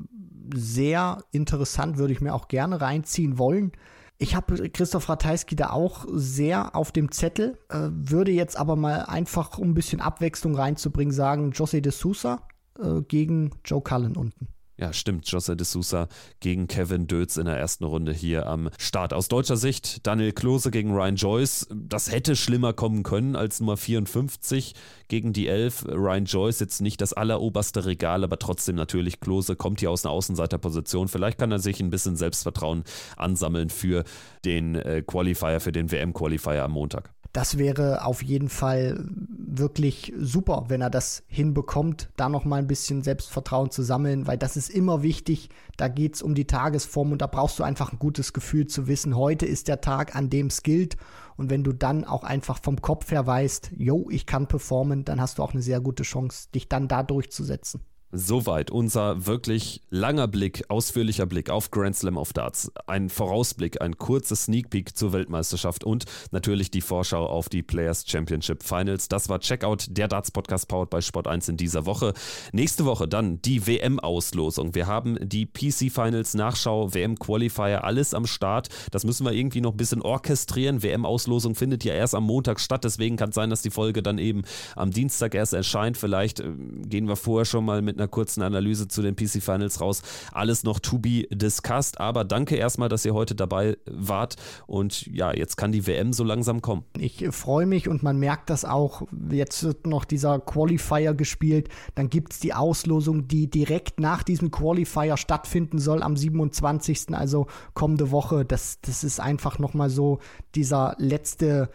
sehr interessant, würde ich mir auch gerne reinziehen wollen. Ich habe Christoph Ratajski da auch sehr auf dem Zettel, äh, würde jetzt aber mal einfach, um ein bisschen Abwechslung reinzubringen, sagen, José de Sousa äh, gegen Joe Cullen unten. Ja, stimmt. Jose de Sousa gegen Kevin Dötz in der ersten Runde hier am Start. Aus deutscher Sicht Daniel Klose gegen Ryan Joyce. Das hätte schlimmer kommen können als Nummer 54 gegen die 11. Ryan Joyce jetzt nicht das alleroberste Regal, aber trotzdem natürlich Klose kommt hier aus einer Außenseiterposition. Vielleicht kann er sich ein bisschen Selbstvertrauen ansammeln für den äh, Qualifier, für den WM-Qualifier am Montag. Das wäre auf jeden Fall wirklich super, wenn er das hinbekommt, da noch mal ein bisschen Selbstvertrauen zu sammeln, weil das ist immer wichtig. Da geht es um die Tagesform und da brauchst du einfach ein gutes Gefühl zu wissen, heute ist der Tag, an dem es gilt. Und wenn du dann auch einfach vom Kopf her weißt, yo, ich kann performen, dann hast du auch eine sehr gute Chance, dich dann da durchzusetzen. Soweit unser wirklich langer Blick, ausführlicher Blick auf Grand Slam of Darts. Ein Vorausblick, ein kurzes Sneak Peek zur Weltmeisterschaft und natürlich die Vorschau auf die Players Championship Finals. Das war Checkout, der Darts Podcast powered bei Sport 1 in dieser Woche. Nächste Woche dann die WM-Auslosung. Wir haben die PC Finals Nachschau, WM Qualifier, alles am Start. Das müssen wir irgendwie noch ein bisschen orchestrieren. WM-Auslosung findet ja erst am Montag statt, deswegen kann es sein, dass die Folge dann eben am Dienstag erst erscheint. Vielleicht äh, gehen wir vorher schon mal einer kurzen Analyse zu den PC Finals raus. Alles noch to be discussed, aber danke erstmal, dass ihr heute dabei wart und ja, jetzt kann die WM so langsam kommen. Ich freue mich und man merkt das auch. Jetzt wird noch dieser Qualifier gespielt, dann gibt es die Auslosung, die direkt nach diesem Qualifier stattfinden soll am 27. also kommende Woche. Das, das ist einfach nochmal so dieser letzte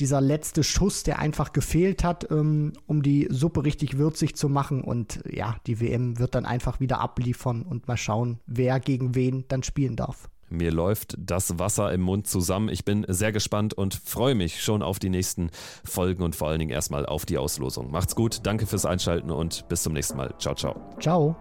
dieser letzte Schuss, der einfach gefehlt hat, ähm, um die Suppe richtig würzig zu machen. Und ja, die WM wird dann einfach wieder abliefern und mal schauen, wer gegen wen dann spielen darf. Mir läuft das Wasser im Mund zusammen. Ich bin sehr gespannt und freue mich schon auf die nächsten Folgen und vor allen Dingen erstmal auf die Auslosung. Macht's gut, danke fürs Einschalten und bis zum nächsten Mal. Ciao, ciao. Ciao.